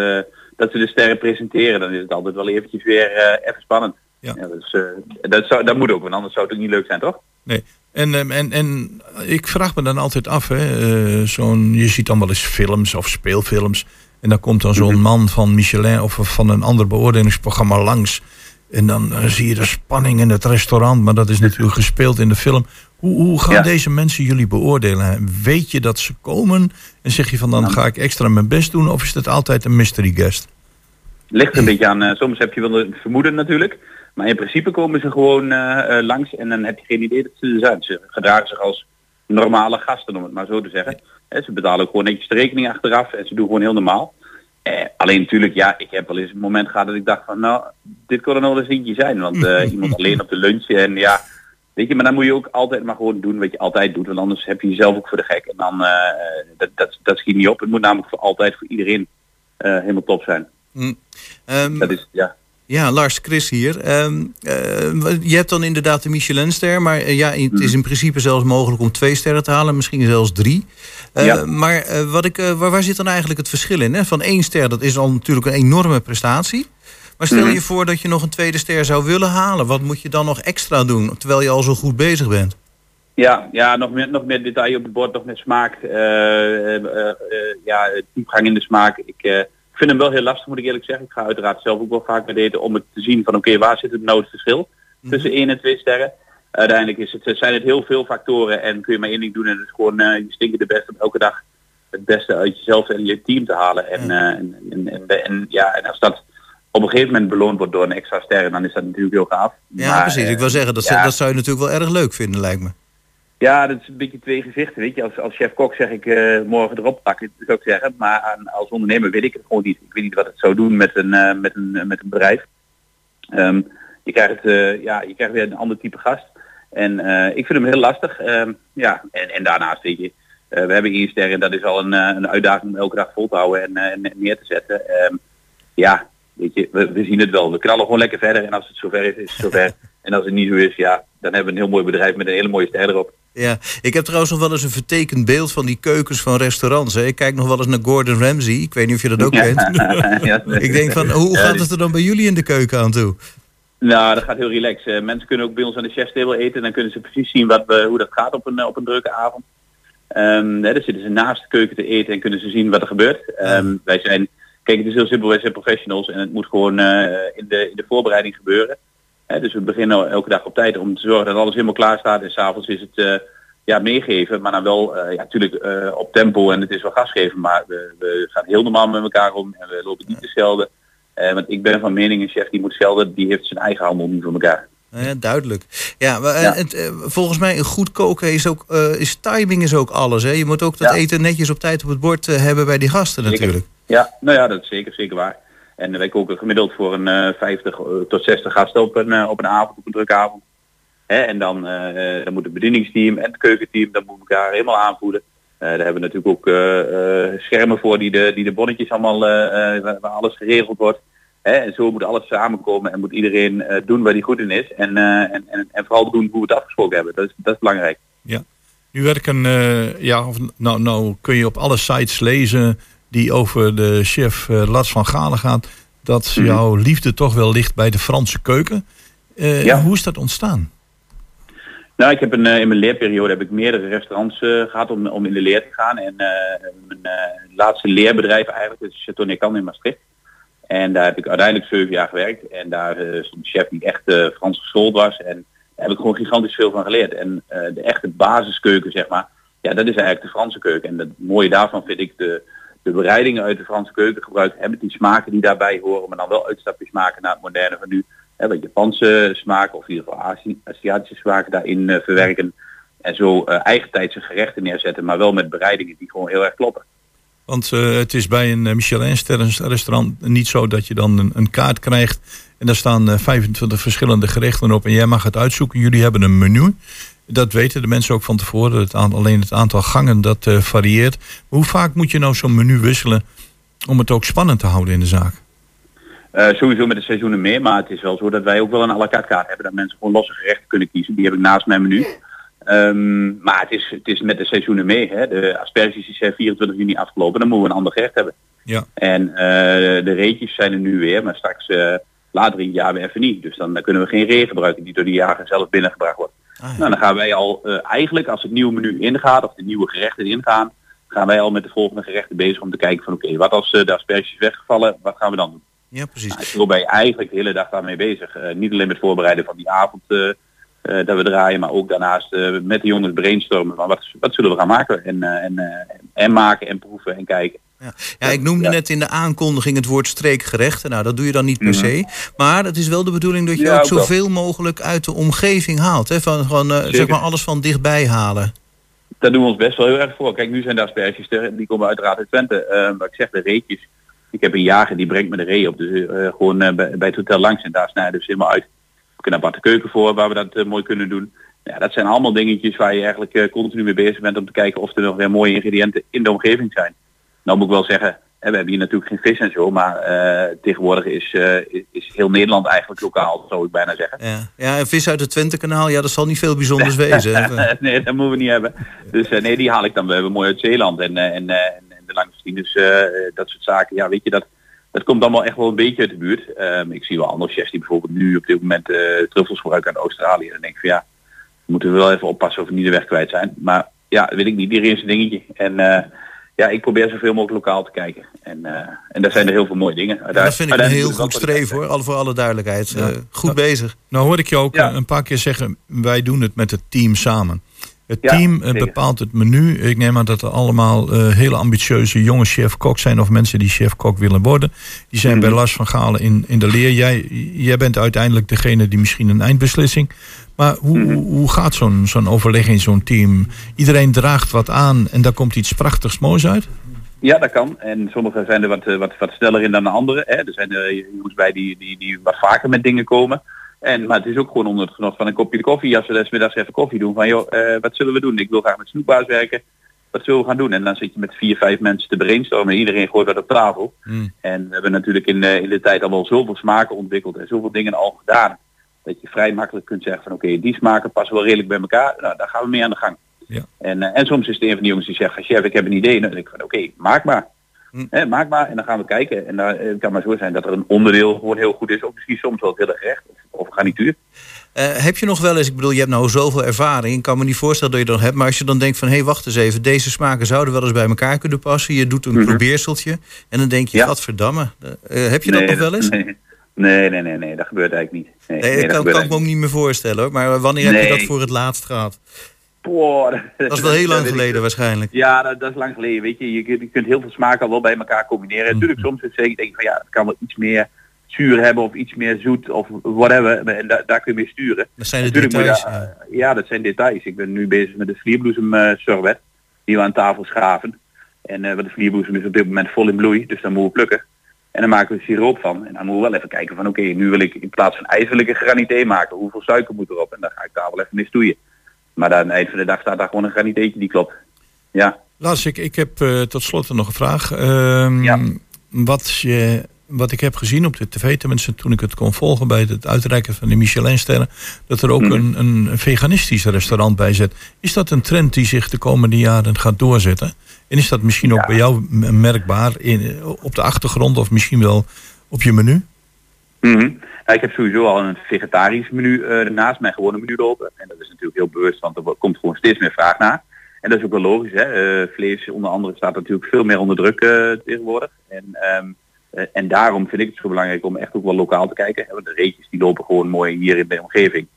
dat ze de sterren presenteren, dan is het altijd wel eventjes weer even spannend. Ja. dus, dat, zou, dat moet ook, want anders zou het ook niet leuk zijn, toch? Nee. En, ehm, en, en ik vraag me dan altijd af, hè, zo'n, je ziet dan wel eens films of speelfilms. En dan komt dan zo'n man van Michelin of van een ander beoordelingsprogramma langs. En dan zie je de spanning in het restaurant, maar dat is natuurlijk gespeeld in de film. Hoe, hoe gaan Ja. deze mensen jullie beoordelen? Weet je dat ze komen en zeg je van dan Nou. ga ik extra mijn best doen of is het altijd een mystery guest? Ligt een beetje aan, eh, soms heb je wel een vermoeden natuurlijk, maar in principe komen ze gewoon eh, eh, langs en dan heb je geen idee dat ze er zijn. Ze gedragen zich als normale gasten, om het maar zo te zeggen. Ze betalen ook gewoon netjes de rekening achteraf en ze doen gewoon heel normaal. Eh, alleen natuurlijk, ja, ik heb wel eens een moment gehad dat ik dacht van, nou, dit kon er nog wel eens eentje zijn. Want eh, iemand alleen op de lunch en ja, weet je, maar dan moet je ook altijd maar gewoon doen wat je altijd doet. Want anders heb je jezelf ook voor de gek. En dan, eh, dat, dat, dat schiet niet op. Het moet namelijk voor altijd voor iedereen eh, helemaal top zijn. Ehm, Dat is, ja. Ja, Lars, Chris hier. Ehm, eh, je hebt dan inderdaad de Michelinster, maar eh, ja, het is in principe zelfs mogelijk om twee sterren te halen, misschien zelfs drie. Eh, Ja. Maar wat ik, waar, waar zit dan eigenlijk het verschil in? Hè? Van één ster, dat is al natuurlijk een enorme prestatie. Maar stel Mhm. je voor dat je nog een tweede ster zou willen halen. Wat moet je dan nog extra doen, terwijl je al zo goed bezig bent? Ja, ja nog, meer, nog meer detail op het bord, nog meer smaak. ja, diepgang in de smaak. Ik vind hem wel heel lastig, moet ik eerlijk zeggen. Ik ga uiteraard zelf ook wel vaak met eten om het te zien van oké, waar zit het nou het verschil tussen één en twee sterren. Uiteindelijk is het, zijn het heel veel factoren en kun je maar één ding doen en dat is gewoon eh, je stinken de beste om elke dag het beste uit jezelf en je team te halen. En, eh, en, en, en, en ja, en als dat op een gegeven moment beloond wordt door een extra ster, dan is dat natuurlijk heel gaaf. Ja, Maar, precies. eh, Ik wil zeggen, dat, ja. dat zou je natuurlijk wel erg leuk vinden, lijkt me. Ja, dat is een beetje twee gezichten. Weet je, als, als chef-kok zeg ik eh, morgen erop pakken, zou ik zeggen. Maar aan- als ondernemer weet ik het gewoon niet. Ik weet niet wat het zou doen met een, eh, met een, met een bedrijf. Ehm, je, krijgt, eh, ja, je krijgt weer een ander type gast. En ik vind hem heel lastig. Ehm, ja, en, en daarnaast weet je, we hebben één ster en dat is al een, een uitdaging om elke dag vol te houden en, en neer te zetten. Ehm, ja, weet je, we, we zien het wel. We knallen gewoon lekker verder en als het zover is, is het zover. en als het niet zo is, ja, dan hebben we een heel mooi bedrijf met een hele mooie ster erop. Ja, ik heb trouwens nog wel eens een vertekend beeld van die keukens van restaurants. Hè. Ik kijk nog wel eens naar Gordon Ramsay. Ik weet niet of je dat ook kent. Ja. ik denk van, hoe gaat het er dan bij jullie in de keuken aan toe? Nou, dat gaat heel relaxed. Eh, mensen kunnen ook bij ons aan de chefstable eten. Dan kunnen ze precies zien wat we, hoe dat gaat op een, eh, op een drukke avond. Ehm, hè, dan zitten ze naast de keuken te eten en kunnen ze zien wat er gebeurt. Ehm, Wij zijn, kijk het is heel simpel, wij zijn professionals en het moet gewoon eh, in, de, in de voorbereiding gebeuren. Dus we beginnen elke dag op tijd om te zorgen dat alles helemaal klaar staat. En s'avonds is het eh, ja, meegeven, maar dan wel eh, ja, natuurlijk eh, op tempo en het is wel gas geven. Maar we, we gaan heel normaal met elkaar om en we lopen niet te schelden. Want ik ben van mening, een chef die moet schelden, die heeft zijn eigen handel niet voor elkaar. Ja, duidelijk. Ja, maar, Ja. Het, volgens mij een goed koken is ook is timing is ook alles. Hè? Je moet ook dat Ja. eten netjes op tijd op het bord hebben bij die gasten Zeker. natuurlijk. Ja, nou ja, dat is zeker, zeker waar. En wij koken gemiddeld voor een eh 50 tot 60 gasten op een, eh, op een avond, op een drukke avond. Hè, en dan, eh, dan moet het bedieningsteam en het keukenteam, dat moet elkaar helemaal aanvoeden. Eh, daar hebben we natuurlijk ook eh, eh, schermen voor die de, die de bonnetjes allemaal, eh, eh, waar, alles geregeld wordt. Hè, en zo moet alles samenkomen en moet iedereen eh, doen waar hij goed in is. En, eh, en, en, en vooral doen hoe we het afgesproken hebben. Dat is, dat is belangrijk. Nu werken, eh, ja, of, nou, nou kun je op alle sites lezen die over de chef eh, Lars van Galen gaat, dat Mhm. jouw liefde toch wel ligt bij de Franse keuken. Eh, Ja. Hoe is dat ontstaan? Nou, ik heb een, eh, in mijn leerperiode heb ik meerdere restaurants eh, gehad om, om in de leer te gaan. En mijn laatste leerbedrijf eigenlijk is Chateau Necan in Maastricht. En daar heb ik uiteindelijk zeven jaar gewerkt. En daar stond een chef die echt Frans geschoold was. En daar heb ik gewoon gigantisch veel van geleerd. En de echte basiskeuken, zeg maar, ja, dat is eigenlijk de Franse keuken. En het mooie daarvan vind ik de, de bereidingen uit de Franse keuken gebruikt hebben. Die smaken die daarbij horen, maar dan wel uitstapjes maken naar het moderne van nu. Hè, wat Japanse smaken of in ieder geval Azi- Aziatische smaken daarin eh, verwerken. En zo eh eigentijdse gerechten neerzetten, maar wel met bereidingen die gewoon heel erg kloppen. Want eh, het is bij een Michelin restaurant niet zo dat je dan een, een kaart krijgt en daar staan eh, 25 verschillende gerechten op en jij mag het uitzoeken. Jullie hebben een menu. Dat weten de mensen ook van tevoren. Het aantal, alleen het aantal gangen dat eh, varieert. Maar hoe vaak moet je nou zo'n menu wisselen om het ook spannend te houden in de zaak? Eh, sowieso met de seizoenen mee, maar het is wel zo dat wij ook wel een à la carte kaart hebben. Dat mensen gewoon losse gerechten kunnen kiezen. Die heb ik naast mijn menu. Ehm, maar het is, het is met de seizoenen mee. Hè. De asperges die zijn 24 juni afgelopen, dan moeten we een ander gerecht hebben. Ja. En eh, de reetjes zijn er nu weer, maar straks eh, later in het jaar weer even niet. Dus dan, dan kunnen we geen ree gebruiken die door de jager zelf binnengebracht wordt. Nou, dan gaan wij al eh, eigenlijk als het nieuwe menu ingaat of de nieuwe gerechten ingaan, gaan wij al met de volgende gerechten bezig om te kijken van oké, wat als eh, de asperges weggevallen, wat gaan we dan doen? Ja, precies. Nou, zo ben je eigenlijk de hele dag daarmee bezig. Eh, niet alleen met voorbereiden van die avond dat we draaien, maar ook daarnaast met de jongens brainstormen van wat, wat zullen we gaan maken. En, en, en maken en proeven en kijken. Ja, ik noemde net in de aankondiging het woord streekgerechten. Nou, dat doe je dan niet per Mhm. se. Maar het is wel de bedoeling dat je Ja, ook zoveel mogelijk uit de omgeving haalt. Hè? Van, gewoon, eh, zeg maar alles van dichtbij halen. Daar doen we ons best wel heel erg voor. Kijk, nu zijn de asperges, er, die komen uiteraard uit Twente. Eh, maar ik zeg de reetjes. Ik heb een jager die brengt me de ree op. Dus eh, gewoon bij, bij het hotel langs en daar snijden we ze helemaal uit. We kunnen aparte keuken voor waar we dat mooi kunnen doen. Ja, dat zijn allemaal dingetjes waar je eigenlijk continu mee bezig bent om te kijken of er nog weer mooie ingrediënten in de omgeving zijn. Nou moet ik wel zeggen, hè, we hebben hier natuurlijk geen vis en zo, maar eh, tegenwoordig is, eh, is, heel Nederland eigenlijk lokaal, zou ik bijna zeggen. Ja, ja en vis uit het Twentekanaal, ja, dat zal niet veel bijzonders wezen. hè. nee, dat moeten we niet hebben. Dus eh, nee, die haal ik dan we hebben mooi uit Zeeland en, eh, en, eh, en, en de Langstien. Dus eh, dat soort zaken, ja, weet je, dat, dat komt allemaal echt wel een beetje uit de buurt. Ehm, ik zie wel andere chefs die bijvoorbeeld nu op dit moment eh, truffels gebruiken uit Australië. Dan denk ik van ja, moeten we wel even oppassen of we niet de weg kwijt zijn. Maar ja, weet ik niet, iedereen is een dingetje. En eh, ja, ik probeer zoveel mogelijk lokaal te kijken. En, eh, en daar zijn er heel veel mooie dingen. Ja, dat vind ik een heel goed streven hoor, alle voor alle duidelijkheid. Eh, goed bezig. Nou hoor ik je ook eh, een paar keer zeggen, wij doen het met het team samen. Het team bepaalt het menu. Ik neem aan dat er allemaal eh, hele ambitieuze jonge chef-kok zijn... of mensen die chef-kok willen worden. Die zijn Mhm. bij Lars van Galen in, in de leer. Jij, jij bent uiteindelijk degene die misschien een eindbeslissing... Maar hoe, Mhm. hoe, hoe gaat zo'n zo'n overleg in zo'n team? Iedereen draagt wat aan en daar komt iets prachtigs moois uit? Ja, dat kan. En sommigen zijn er wat, eh, wat, wat sneller in dan de anderen. Hè. Er zijn er jongens bij die, die, die wat vaker met dingen komen. En, maar het is ook gewoon onder het genot van een kopje koffie. Als we des middags even koffie doen van joh, eh, wat zullen we doen? Ik wil graag met snoepbaars werken. Wat zullen we gaan doen? En dan zit je met vier, vijf mensen te brainstormen. Iedereen gooit wat op tafel. En we hebben natuurlijk in, in de tijd al wel zoveel smaken ontwikkeld en zoveel dingen al gedaan. Dat je vrij makkelijk kunt zeggen van oké, die smaken passen wel redelijk bij elkaar. Nou, daar gaan we mee aan de gang. Ja. En, eh, en soms is het een van die jongens die zegt, chef, ik heb een idee. Dan denk ik van oké, maak maar. Hè, maak maar en dan gaan we kijken. En daar eh, het kan maar zo zijn dat er een onderdeel gewoon heel goed is. Of misschien soms wel heel erg recht. Of, garnituur. Eh, heb je nog wel eens, ik bedoel, je hebt nou zoveel ervaring. Ik kan me niet voorstellen dat je dat hebt. Maar als je dan denkt van, hé, hey, wacht eens even. Deze smaken zouden wel eens bij elkaar kunnen passen. Je doet een Mhm. probeerseltje. En dan denk je, Ja. gadverdamme. Eh, heb je dat nog wel eens? Nee, nee, nee, nee, nee, dat gebeurt eigenlijk niet. Nee, Nee, nee, dat kan, ik me ook niet meer voorstellen hoor. Maar wanneer heb je dat voor het laatst gehad? Boah, Dat is wel heel lang geleden waarschijnlijk. Ja, dat, dat is lang geleden. Weet je, je kunt, je kunt heel veel smaken al wel bij elkaar combineren. Mhm. Natuurlijk, soms is zeker denk ik van ja, het kan wel iets meer zuur hebben of iets meer zoet of whatever. En da- daar kun je mee sturen. Dat zijn de Natuurlijk moet je details. ja. ja, dat zijn details. Ik ben nu bezig met de vlierbloesem eh sorbet die we aan tafel schaven. En wat de vlierbloesem is op dit moment vol in bloei, dus dan moeten we plukken. En dan maken we siroop van. En dan moeten we wel even kijken van oké, nu wil ik in plaats van ijs wil ik een granité maken. Hoeveel suiker moet erop? En dan ga ik daar wel even mee stoeien. Maar aan het eind van de dag staat daar gewoon een graniteetje die klopt. Ja. Lars, ik, ik heb eh, tot slot nog een vraag. Ehm, Ja. wat, je, wat ik heb gezien op de tv, tenminste toen ik het kon volgen bij het uitreiken van de Michelinsterren, dat er ook Mhm. een, een veganistisch restaurant bij zit. Is dat een trend die zich de komende jaren gaat doorzetten? En is dat misschien ook bij jou merkbaar in, op de achtergrond of misschien wel op je menu? Mhm. Nou, ik heb sowieso al een vegetarisch menu eh, naast mijn gewone menu lopen. En dat is natuurlijk heel bewust, want er komt gewoon steeds meer vraag naar. En dat is ook wel logisch. Hè? Eh, vlees onder andere staat natuurlijk veel meer onder druk eh, tegenwoordig. En, ehm, eh, en daarom vind ik het zo belangrijk om echt ook wel lokaal te kijken. Want de reetjes die lopen gewoon mooi hier in de omgeving.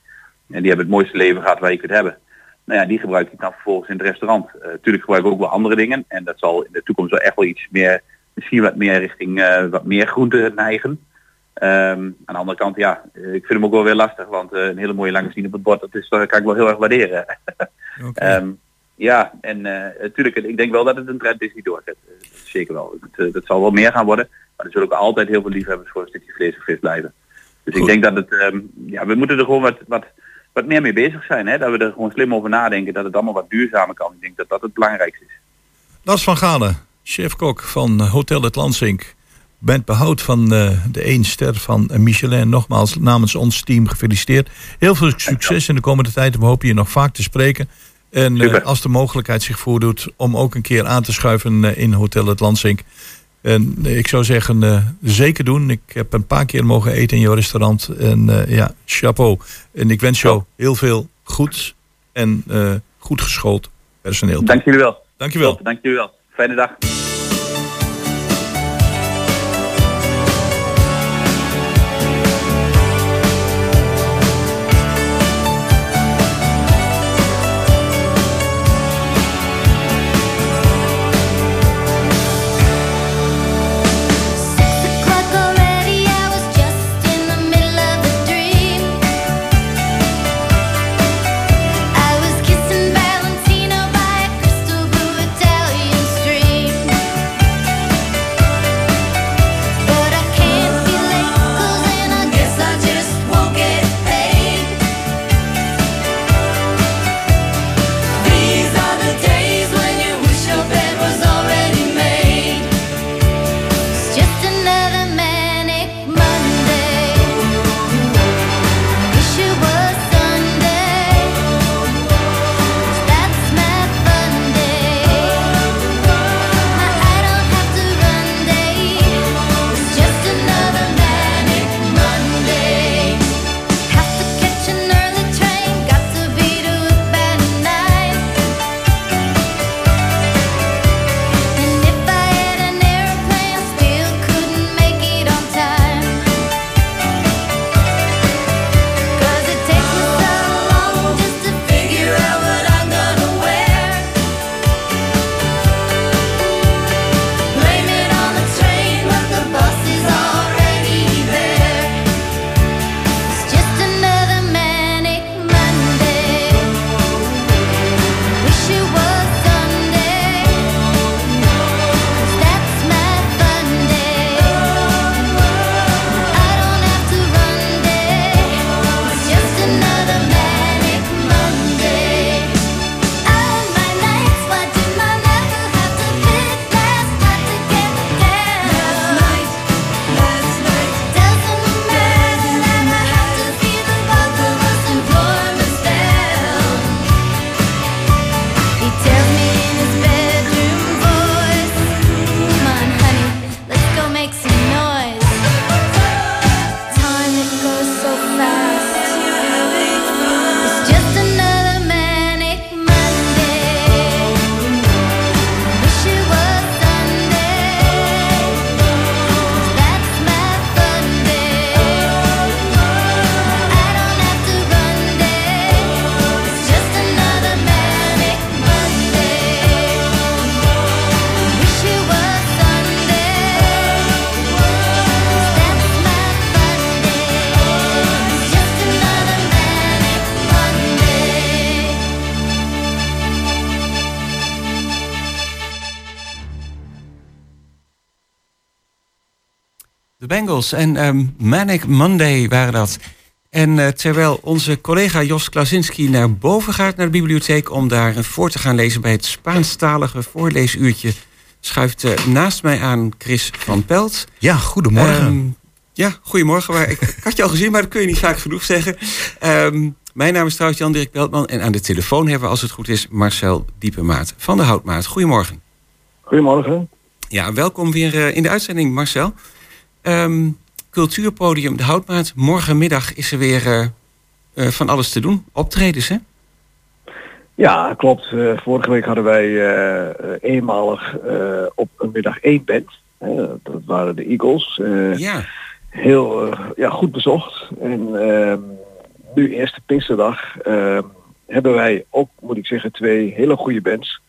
En die hebben het mooiste leven gehad waar je kunt hebben. Nou ja, die gebruik ik dan vervolgens in het restaurant. Eh tuurlijk gebruik ik ook wel andere dingen. En dat zal in de toekomst wel echt wel iets meer, misschien wat meer richting eh, wat meer groente neigen. Ehm, aan de andere kant, ja, eh, ik vind hem ook wel weer lastig, want eh, een hele mooie lange zien op het bord, dat, is, dat kan ik wel heel erg waarderen. Ehm, ja, en natuurlijk, ik denk wel dat het een trend is die doorzet. Eh, zeker wel. Het, eh, dat zal wel meer gaan worden, maar er zullen ook altijd heel veel liefhebbers voor een stukje vlees of vis blijven. Dus Goed. ik denk dat het, ehm, ja, we moeten er gewoon wat, wat, wat meer mee bezig zijn. Hè? Dat we er gewoon slim over nadenken, dat het allemaal wat duurzamer kan. Ik denk dat dat het belangrijkste is. Lars van Galen, chef-kok van eh, Hotel Het Lansink. Bent behoud van eh, de één ster van Michelin. Nogmaals namens ons team gefeliciteerd. Heel veel succes in de komende tijd. We hopen je nog vaak te spreken. En eh, als de mogelijkheid zich voordoet om ook een keer aan te schuiven in Hotel Het Lansink. En eh, ik zou zeggen, eh, zeker doen. Ik heb een paar keer mogen eten in jouw restaurant. En eh, ja, chapeau. En ik wens jou heel veel goeds en goed geschoold personeel. Dank jullie wel. Dankjewel. Top, Dank jullie wel. Fijne dag. En ehm, Manic Monday waren dat. En eh, terwijl onze collega Jos Klasinski naar boven gaat naar de bibliotheek om daar voor te gaan lezen bij het Spaanstalige voorleesuurtje, schuift eh, naast mij aan Chris van Pelt. Ja, goedemorgen. Ehm, ja, goedemorgen. Maar ik, ik had je al gezien, maar dat kun je niet vaak genoeg zeggen. Ehm, mijn naam is trouwens Jan-Dirk Beltman en aan de telefoon hebben we, als het goed is, Marcel Diepemaat van de Houtmaat. Goedemorgen. Goedemorgen. Ja, welkom weer eh, in de uitzending, Marcel. Ehm, cultuurpodium De Houtmaat. Morgenmiddag is er weer eh, eh, van alles te doen. Optredens, hè? Ja, klopt. Eh, vorige week hadden wij eenmalig op een middag één band. Dat waren de Eagles. Ja. Heel ja, goed bezocht. En ehm, nu eerste Pinksterdag ehm, hebben wij ook, moet ik zeggen, twee hele goede bands.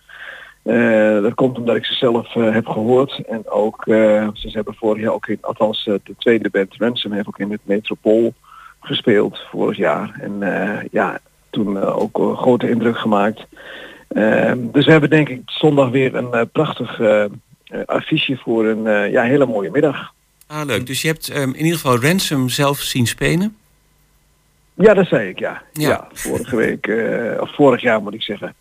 Eh, dat komt omdat ik ze zelf eh, heb gehoord. En ook, eh, ze hebben vorig jaar ook in, althans de tweede band Ransom heeft ook in het Metropool gespeeld vorig jaar. En ja, toen ook een grote indruk gemaakt. Ehm, dus we hebben denk ik zondag weer een prachtig affiche voor een ja, hele mooie middag. Ah, leuk. Dus je hebt ehm, in ieder geval Ransom zelf zien spelen. Ja, dat zei ik, ja. Ja. Ja, vorige week, of vorig jaar moet ik zeggen.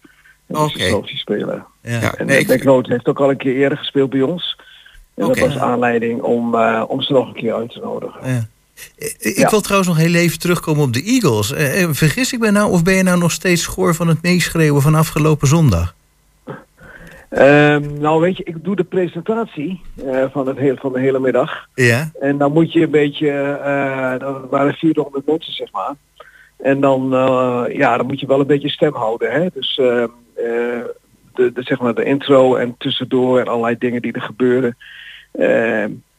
Oké. Oké. spelen. Ja, En nee, nee, ik- Backroad heeft ook al een keer eerder gespeeld bij ons. En dat was aanleiding om, eh, om ze nog een keer uit te nodigen. Ja. Ik Ja. wil trouwens nog heel even terugkomen op de Eagles. Eh, eh, vergis ik me nou of ben je nou nog steeds schoor van het meeschreeuwen van afgelopen zondag? Ehm, nou weet je, ik doe de presentatie eh, van, het heel, van de hele middag. Ja. En dan moet je een beetje, eh dat waren 400 mensen zeg maar. En dan, eh, ja, dan moet je wel een beetje stem houden. Hè? Dus ehm, eh, de, de, zeg maar de intro en tussendoor en allerlei dingen die er gebeuren.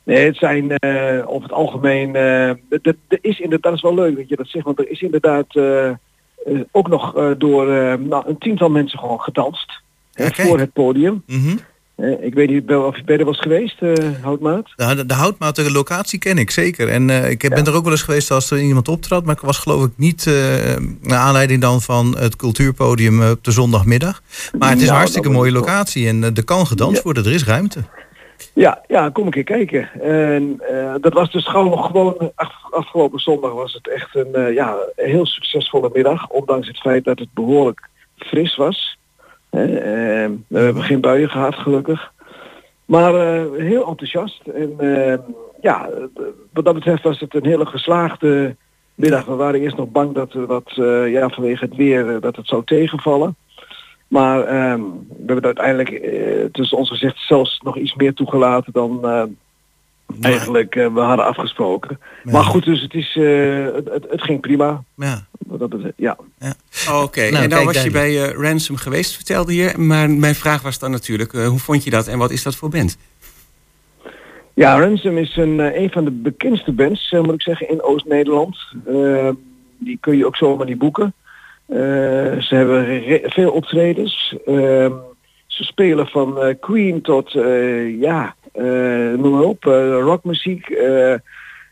Nee, het zijn eh, over het algemeen, eh, d- d- er is inderdaad, dat is wel leuk dat je dat zegt, want er is inderdaad eh, eh, ook nog eh, door eh, nou, een tiental mensen gewoon gedanst. kijk. voor het podium. Mhm. Eh, ik weet niet of je bij er was geweest, eh Houtmaat. Nou, de, de locatie ken ik zeker. En eh, ik heb- ben er ook wel eens geweest als er iemand optrad. Maar ik was geloof ik niet eh naar aanleiding dan van het cultuurpodium eh, op de zondagmiddag. Maar het is een Nou, hartstikke mooie locatie. En eh, er kan gedanst Ja. worden. Er is ruimte. Ja, ja, kom een keer kijken. En eh, dat was dus gewoon, gewoon af- afgelopen zondag was het echt een eh, ja, een heel succesvolle middag. Ondanks het feit dat het behoorlijk fris was. Hè, eh, we hebben geen buien gehad gelukkig. Maar eh, heel enthousiast. En eh, ja, wat dat betreft was het een hele geslaagde middag. We waren eerst nog bang dat er wat, eh, ja, vanwege het weer, eh, dat het zou tegenvallen. Maar ehm, we hebben uiteindelijk tussen ons gezegd zelfs nog iets meer toegelaten dan eigenlijk eh, we hadden afgesproken. Maar goed, dus het, is, eh, het, het, het ging prima. Ja. Dat betreft, ja. Oké, Nou, en dan was je bij eh, Ransom geweest, vertelde je. Maar mijn vraag was dan natuurlijk, eh, hoe vond je dat en wat is dat voor band? Ja, Ransom is een, een van de bekendste bands, moet ik zeggen, in Oost-Nederland. Eh, die kun je ook zomaar niet boeken. Eh, ze hebben veel optredens. Eh, ze spelen van eh, Queen tot, eh, ja, noem maar op, eh, rockmuziek. eh,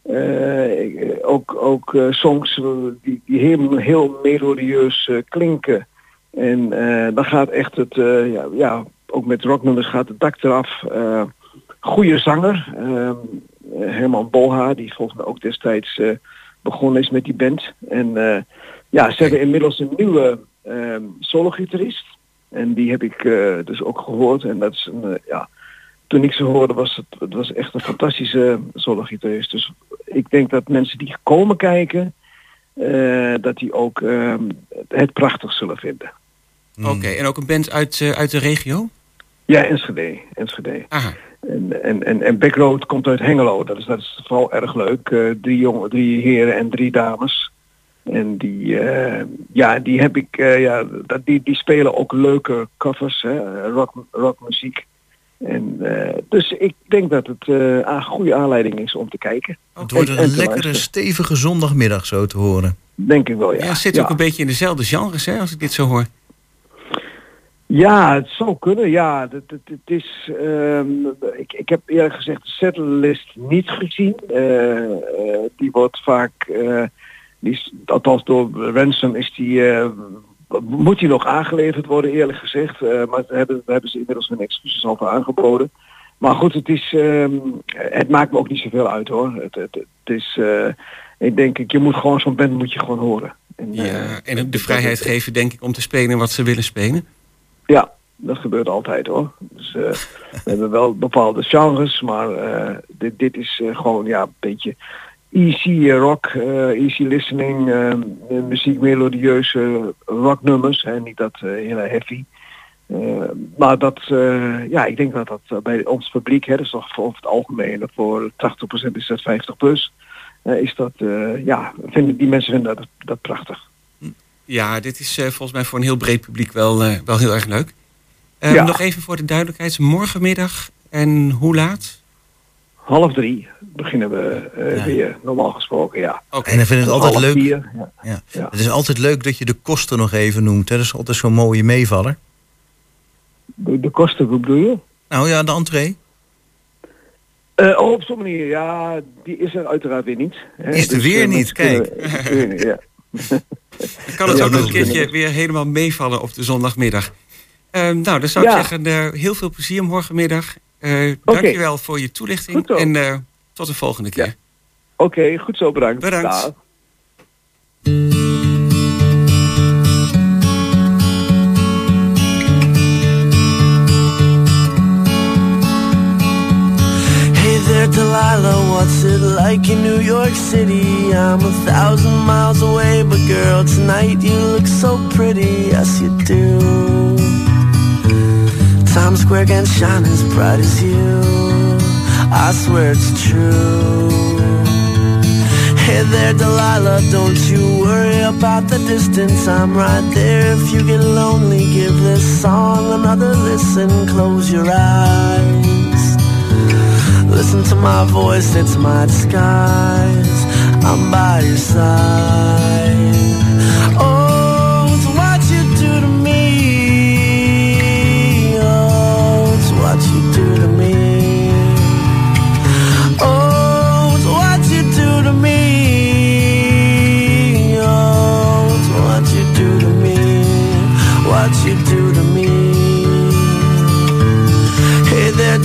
eh, ook ook eh, songs eh, die, die heel, heel melodieus eh, klinken. En eh, dan gaat echt het, eh, ja, ja, ook met rocknummers gaat het dak eraf. Eh, goede zanger, eh, Herman Bolha, die volgens mij ook destijds eh, begonnen is met die band. En eh, ja, ze hebben inmiddels een nieuwe ehm solo-gitarist. En die heb ik eh, dus ook gehoord. En dat is een, eh, ja, toen ik ze hoorde was het, het was echt een fantastische solo-gitarist. Dus ik denk dat mensen die komen kijken, eh, dat die ook ehm, het prachtig zullen vinden. Oké, en ook een band uit, eh, uit de regio? Ja, Enschede. Enschede. Aha. En, en, en, en Backroad komt uit Hengelo. Dat is, dat is vooral erg leuk. Eh, drie, jongen, drie heren en drie dames. En die, eh, ja, die heb ik, eh, ja, dat, die, die spelen ook leuke covers, hè, rock, rockmuziek. Eh, dus ik denk dat het eh, een goede aanleiding is om te kijken. Het wordt En- en een lekkere, luisteren. stevige zondagmiddag zo te horen. Denk ik wel, ja. Ja, zit ook een beetje in dezelfde genres, hè, als ik dit zo hoor. Ja, het zou kunnen. Ja, het, het, het is. ehm, ik, ik heb eerlijk gezegd de setlist niet gezien. Eh, eh, die wordt vaak. eh, die is, althans door Ransom is die. Eh, moet die nog aangeleverd worden, eerlijk gezegd. Eh, maar daar hebben, hebben ze inmiddels hun excuses al voor aangeboden. maar goed, het, is, ehm, het maakt me ook niet zoveel uit hoor. Het, het, het is, eh, ik denk, ik, je moet gewoon zo'n band moet je gewoon horen. En, eh, Ja, en ook de vrijheid geven, denk ik, om te spelen wat ze willen spelen. Ja, dat gebeurt altijd hoor. Dus, eh, we hebben wel bepaalde genres, maar eh, dit, dit is eh, gewoon ja, een beetje easy eh, rock, eh, easy listening, eh, muziek melodieuze rocknummers. Hè, niet dat eh, hele heavy. Eh, maar dat, eh, ja, ik denk dat dat eh, bij ons publiek, hè, dat is toch voor over het algemeen, voor 80% is dat 50 plus, eh, is dat, eh, ja, vinden, die mensen vinden dat, dat prachtig. Ja, dit is eh, volgens mij voor een heel breed publiek wel, eh, wel heel erg leuk. Eh, Ja. Nog even voor de duidelijkheid. Morgenmiddag en hoe laat? Half drie beginnen we eh, weer, normaal gesproken, ja. En ik vind het altijd leuk. vier, ja. Ja. Ja. Het is altijd leuk dat je de kosten nog even noemt. Hè? Dat is altijd zo'n mooie meevaller. De, de kosten, hoe bedoel je? Nou ja, de entree. Eh, oh, op zo'n manier, ja, die is er uiteraard weer niet. hè. Is er Dus, weer eh, niet, kijk. kunnen- niet, ja. Dan kan het Ja, ook nog een keertje weer helemaal meevallen op de zondagmiddag. Ehm, nou, dan zou ik Ja. zeggen, eh, heel veel plezier morgenmiddag. Eh Dankjewel voor je toelichting. En eh, tot de volgende keer. Oké, goed zo, bedankt. Bedankt. Dag. Hey there, Delilah, what's it like in New York City? I'm a thousand miles away, but girl, tonight you look so pretty, yes you do. Times Square can shine as bright as you, I swear it's true. Hey there, Delilah, don't you worry about the distance, I'm right there. If you get lonely, give this song another listen, close your eyes. Listen to my voice, it's my disguise. I'm by your side.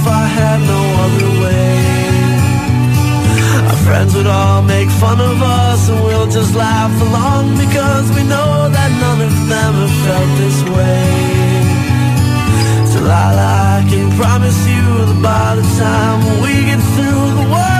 if I had no other way. Our friends would all make fun of us, and we'll just laugh along because we know that none of them have felt this way. Delilah, I can promise you that by the time we get through, the world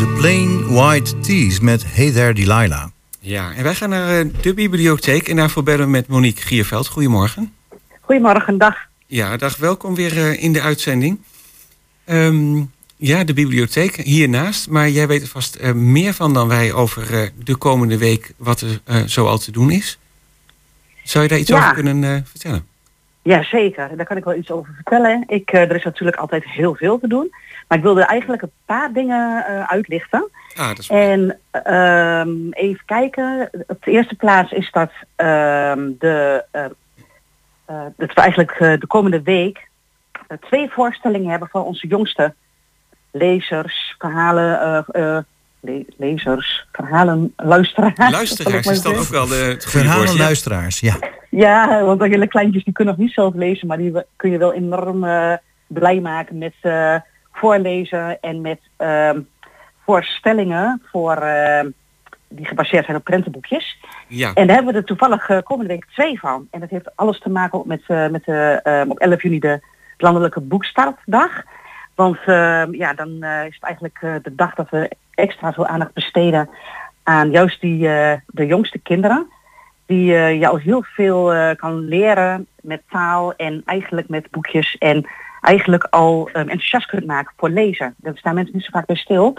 de Plain White Tees met Hey There Delilah. Ja, en wij gaan naar eh, de bibliotheek en daarvoor bellen we met Monique Gierveld. Goedemorgen. Goedemorgen, dag. Ja, dag, welkom weer eh, in de uitzending. Ehm, ja, de bibliotheek hiernaast, maar jij weet er vast eh, meer van dan wij over eh, de komende week wat er eh, zoal te doen is. Zou je daar iets Ja. over kunnen eh, vertellen? Ja, zeker. Daar kan ik wel iets over vertellen. Ik, eh, er is natuurlijk altijd heel veel te doen. Maar ik wilde eigenlijk een paar dingen eh, uitlichten. Ah, dat is En ehm, even kijken. Op de eerste plaats is dat ehm, de, eh, eh, dat we eigenlijk eh, de komende week twee voorstellingen hebben voor onze jongste lezers, verhalen, eh, eh, le- lezers, verhalen, luisteraars. Luisteraars is dan ook wel de, Verhalen luisteraars, ja. Ja, want de hele kleintjes die kunnen nog niet zelf lezen, maar die we- kun je wel enorm eh, blij maken met eh, voorlezen en met ehm, voorstellingen voor, ehm, die gebaseerd zijn op prentenboekjes. Ja. En daar hebben we er toevallig eh, komende week twee van. En dat heeft alles te maken met, eh, met de, ehm, op 11 juni de landelijke boekstartdag. Want ja, dan eh, is het eigenlijk eh, de dag dat we extra veel aandacht besteden aan juist die, eh, de jongste kinderen. Die eh al heel veel eh, kan leren met taal en eigenlijk met boekjes. En eigenlijk al ehm, enthousiast kunt maken voor lezen. Daar staan mensen niet zo vaak bij stil.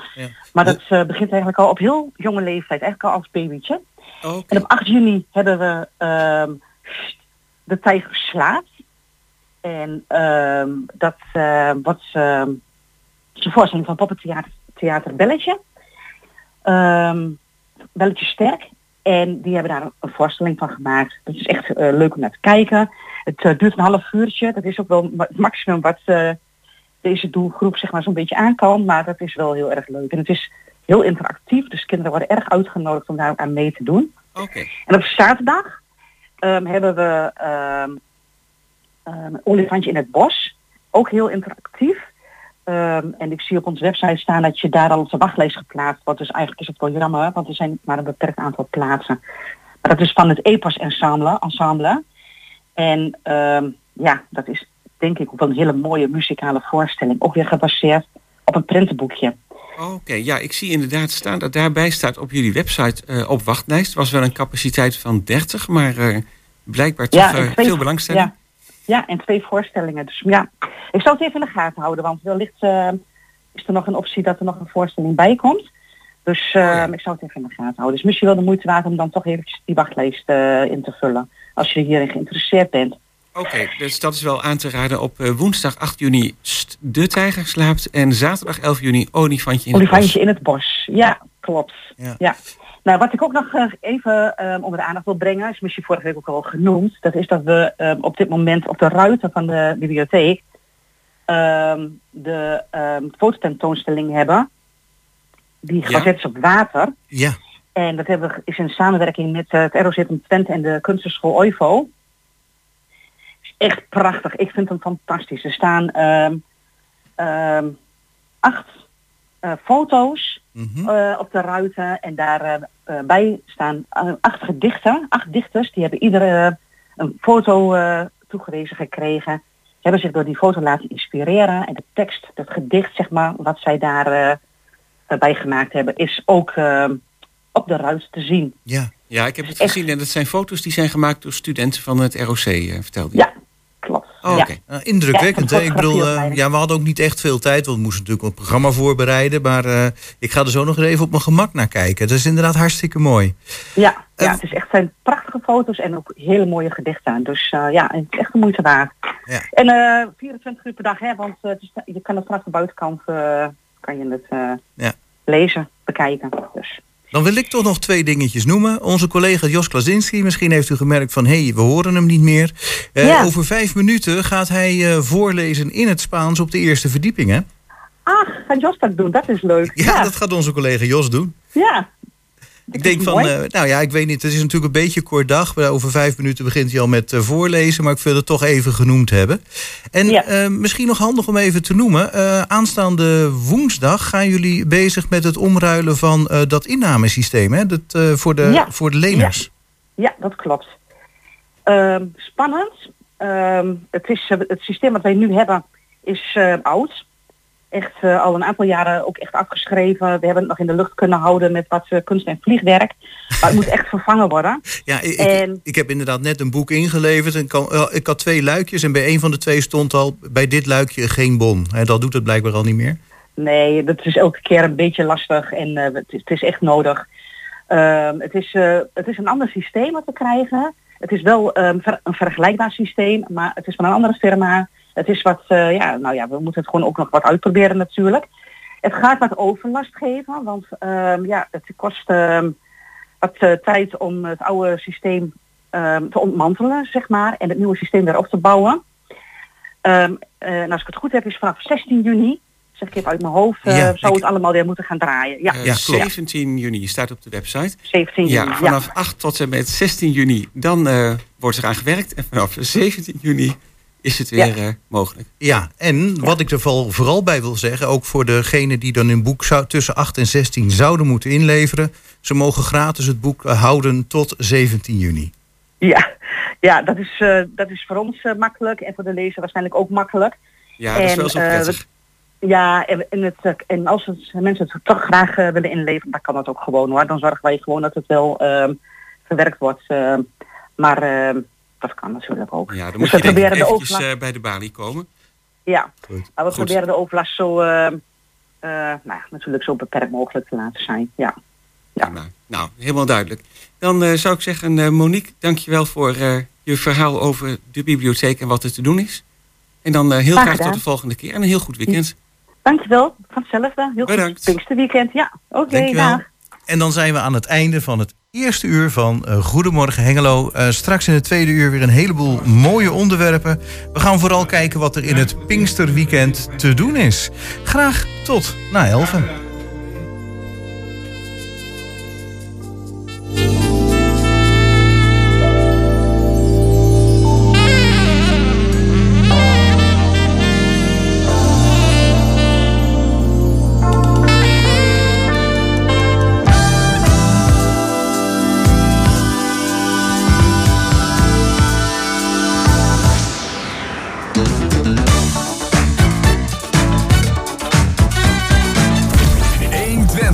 Maar dat eh, begint eigenlijk al op heel jonge leeftijd, eigenlijk al als babytje. En op 8 juni hebben we ehm, De Tijger slaapt. En ehm, dat eh, wat is een voorstelling van Poppentheater Theater Belletje. Belletje Sterk. En die hebben daar een, een voorstelling van gemaakt. Dat is echt eh, leuk om naar te kijken. Het eh, duurt een half uurtje. Dat is ook wel het maximum wat eh, deze doelgroep zeg maar zo'n beetje aan kan. Maar dat is wel heel erg leuk. En het is heel interactief. Dus kinderen worden erg uitgenodigd om daar ook aan mee te doen. Oké. En op zaterdag ehm, hebben we een olifantje in het bos. Ook heel interactief. En ik zie op onze website staan dat je daar al op de wachtlijst geplaatst wordt. Dus eigenlijk is het wel jammer, want er zijn maar een beperkt aantal plaatsen. Maar dat is van het EPAS ensemble. ensemble. En ehm, ja, dat is denk ik ook wel een hele mooie muzikale voorstelling. Ook weer gebaseerd op een prentenboekje. Oké, ja, ik zie inderdaad staan dat daarbij staat op jullie website eh, op wachtlijst. was wel een capaciteit van 30, maar eh, blijkbaar toch eh, twee- veel belangstelling. Ja, ja, en twee voorstellingen. Dus ja, ik zou het even in de gaten houden, want wellicht is er nog een optie dat er nog een voorstelling bij komt. Dus eh, ik zou het even in de gaten houden. Dus misschien wel de moeite waard om dan toch eventjes die wachtlijst in te vullen. Als je hierin geïnteresseerd bent. Oké, dus dat is wel aan te raden. Op eh, woensdag 8 juni st- De Tijger slaapt en zaterdag 11 juni Olifantje in het Olifantje bos. in het bos. Ja, klopt. Ja. Nou, wat ik ook nog eh, even ehm, onder de aandacht wil brengen, is misschien vorige week ook al genoemd, dat is dat we ehm, op dit moment op de ruiten van de bibliotheek ehm, de fototentoonstelling hebben, die gebaseerd is op water. Ja. En dat hebben is in samenwerking met eh, het ROZ in Twente en de kunstenschool OIVO. Is echt prachtig. Ik vind hem fantastisch. Er staan ehm, ehm, acht eh, foto's eh, op de ruiten en daarbij bij staan acht gedichten. Acht dichters, die hebben iedere een foto toegewezen gekregen. Hebben zich door die foto laten inspireren. En de tekst, het gedicht zeg maar, wat zij daar eh, eh, bij gemaakt hebben, is ook eh, op de ruit te zien. Ja. Ja, ik heb het gezien en dat zijn foto's die zijn gemaakt door studenten van het ROC, eh, vertelde je. Ja, klopt. Oh, Ja. oké. Uh, indrukwekkend. Ja, hè? ik bedoel, eh, ja, we hadden ook niet echt veel tijd, want we moesten natuurlijk een programma voorbereiden. Maar eh, ik ga er zo nog even op mijn gemak naar kijken. Dat is inderdaad hartstikke mooi. Ja, ja het is echt zijn prachtige foto's en ook hele mooie gedichten. Dus eh, ja, het is echt de moeite waard. Ja. En eh 24 uur per dag, hè, want eh, het is, je kan het vanaf de buitenkant eh, kan je het eh, Ja. lezen, bekijken. Dus. Dan wil ik toch nog twee dingetjes noemen. Onze collega Jos Klazinski, misschien heeft u gemerkt van... hé, hey, we horen hem niet meer. Eh, Ja. Over vijf minuten gaat hij eh, voorlezen in het Spaans op de eerste verdieping, hè? Ach, gaat Jos dat doen? Dat is leuk. Ja, dat gaat onze collega Jos doen. Ja. Ik denk van, eh, nou ja, ik weet niet, het is natuurlijk een beetje kort dag. Over vijf minuten begint hij al met eh, voorlezen, maar ik wil het toch even genoemd hebben. En eh, misschien nog handig om even te noemen. aanstaande woensdag gaan jullie bezig met het omruilen van dat innamesysteem, hè? Dat, voor, de, Ja. voor de leners. Ja, dat klopt. Ehm, spannend. Ehm, het, is, het systeem wat wij nu hebben is oud. Echt eh, al een aantal jaren ook echt afgeschreven. We hebben het nog in de lucht kunnen houden met wat eh, kunst en vliegwerk. Maar het moet echt vervangen worden. Ja, ik, ik, En- ik heb inderdaad net een boek ingeleverd. En kan, eh, ik had twee luikjes en bij een van de twee stond al bij dit luikje geen bon. Hè, dat doet het blijkbaar al niet meer. Nee, dat is elke keer een beetje lastig en het, is, het is echt nodig. Ehm, het, is, het is een ander systeem wat we krijgen. Het is wel ehm, ver- een vergelijkbaar systeem, maar het is van een andere firma. Het is wat, eh, ja, nou ja, we moeten het gewoon ook nog wat uitproberen natuurlijk. Het gaat wat overlast geven, want ehm, ja, het kost ehm, wat eh, tijd om het oude systeem ehm, te ontmantelen, zeg maar, en het nieuwe systeem weer op te bouwen. Ehm, eh, en als ik het goed heb, is vanaf 16 juni, zeg ik even uit mijn hoofd, Ja, zou het allemaal weer moeten gaan draaien. Ja, Eh, 17 juni staat op de website. 17 juni, Ja, ja. vanaf 8 tot en met 16 juni, dan eh, wordt er aan gewerkt. En vanaf 17 juni is het weer eh, mogelijk. Ja, en wat ik er vooral, vooral bij wil zeggen, ook voor degene die dan een boek zou, tussen 8 en 16 zouden moeten inleveren, ze mogen gratis het boek eh, houden tot 17 juni. Ja, ja dat, is, eh, dat is voor ons eh, makkelijk en voor de lezer waarschijnlijk ook makkelijk. Ja, dat is En, wel zo prettig. ja, en, het, en als het, mensen het toch graag willen inleveren, dan kan dat ook gewoon hoor. Dan zorgen wij gewoon dat het wel ehm, verwerkt wordt. ehm, maar ehm, dat kan natuurlijk ook. ja, dan dus moet we je proberen de overlast. eh, bij de balie komen. Ja, maar we Goed. proberen de overlast zo, eh, nou, ja, natuurlijk zo beperkt mogelijk te laten zijn. Ja. Prima. Nou, helemaal duidelijk. Dan eh, zou ik zeggen, eh, Monique, dankjewel voor eh, je verhaal over de bibliotheek en wat er te doen is. En dan eh, heel Graag graag tot de volgende keer en een heel goed weekend. Dankjewel, van hetzelfde. Heel Bedankt. goed Pinksterweekend, ja. Oké, dag. En dan zijn we aan het einde van het eerste uur van eh, Goedemorgen Hengelo. Eh, straks in het tweede uur weer een heleboel mooie onderwerpen. We gaan vooral kijken wat er in het Pinksterweekend te doen is. Graag tot na 11.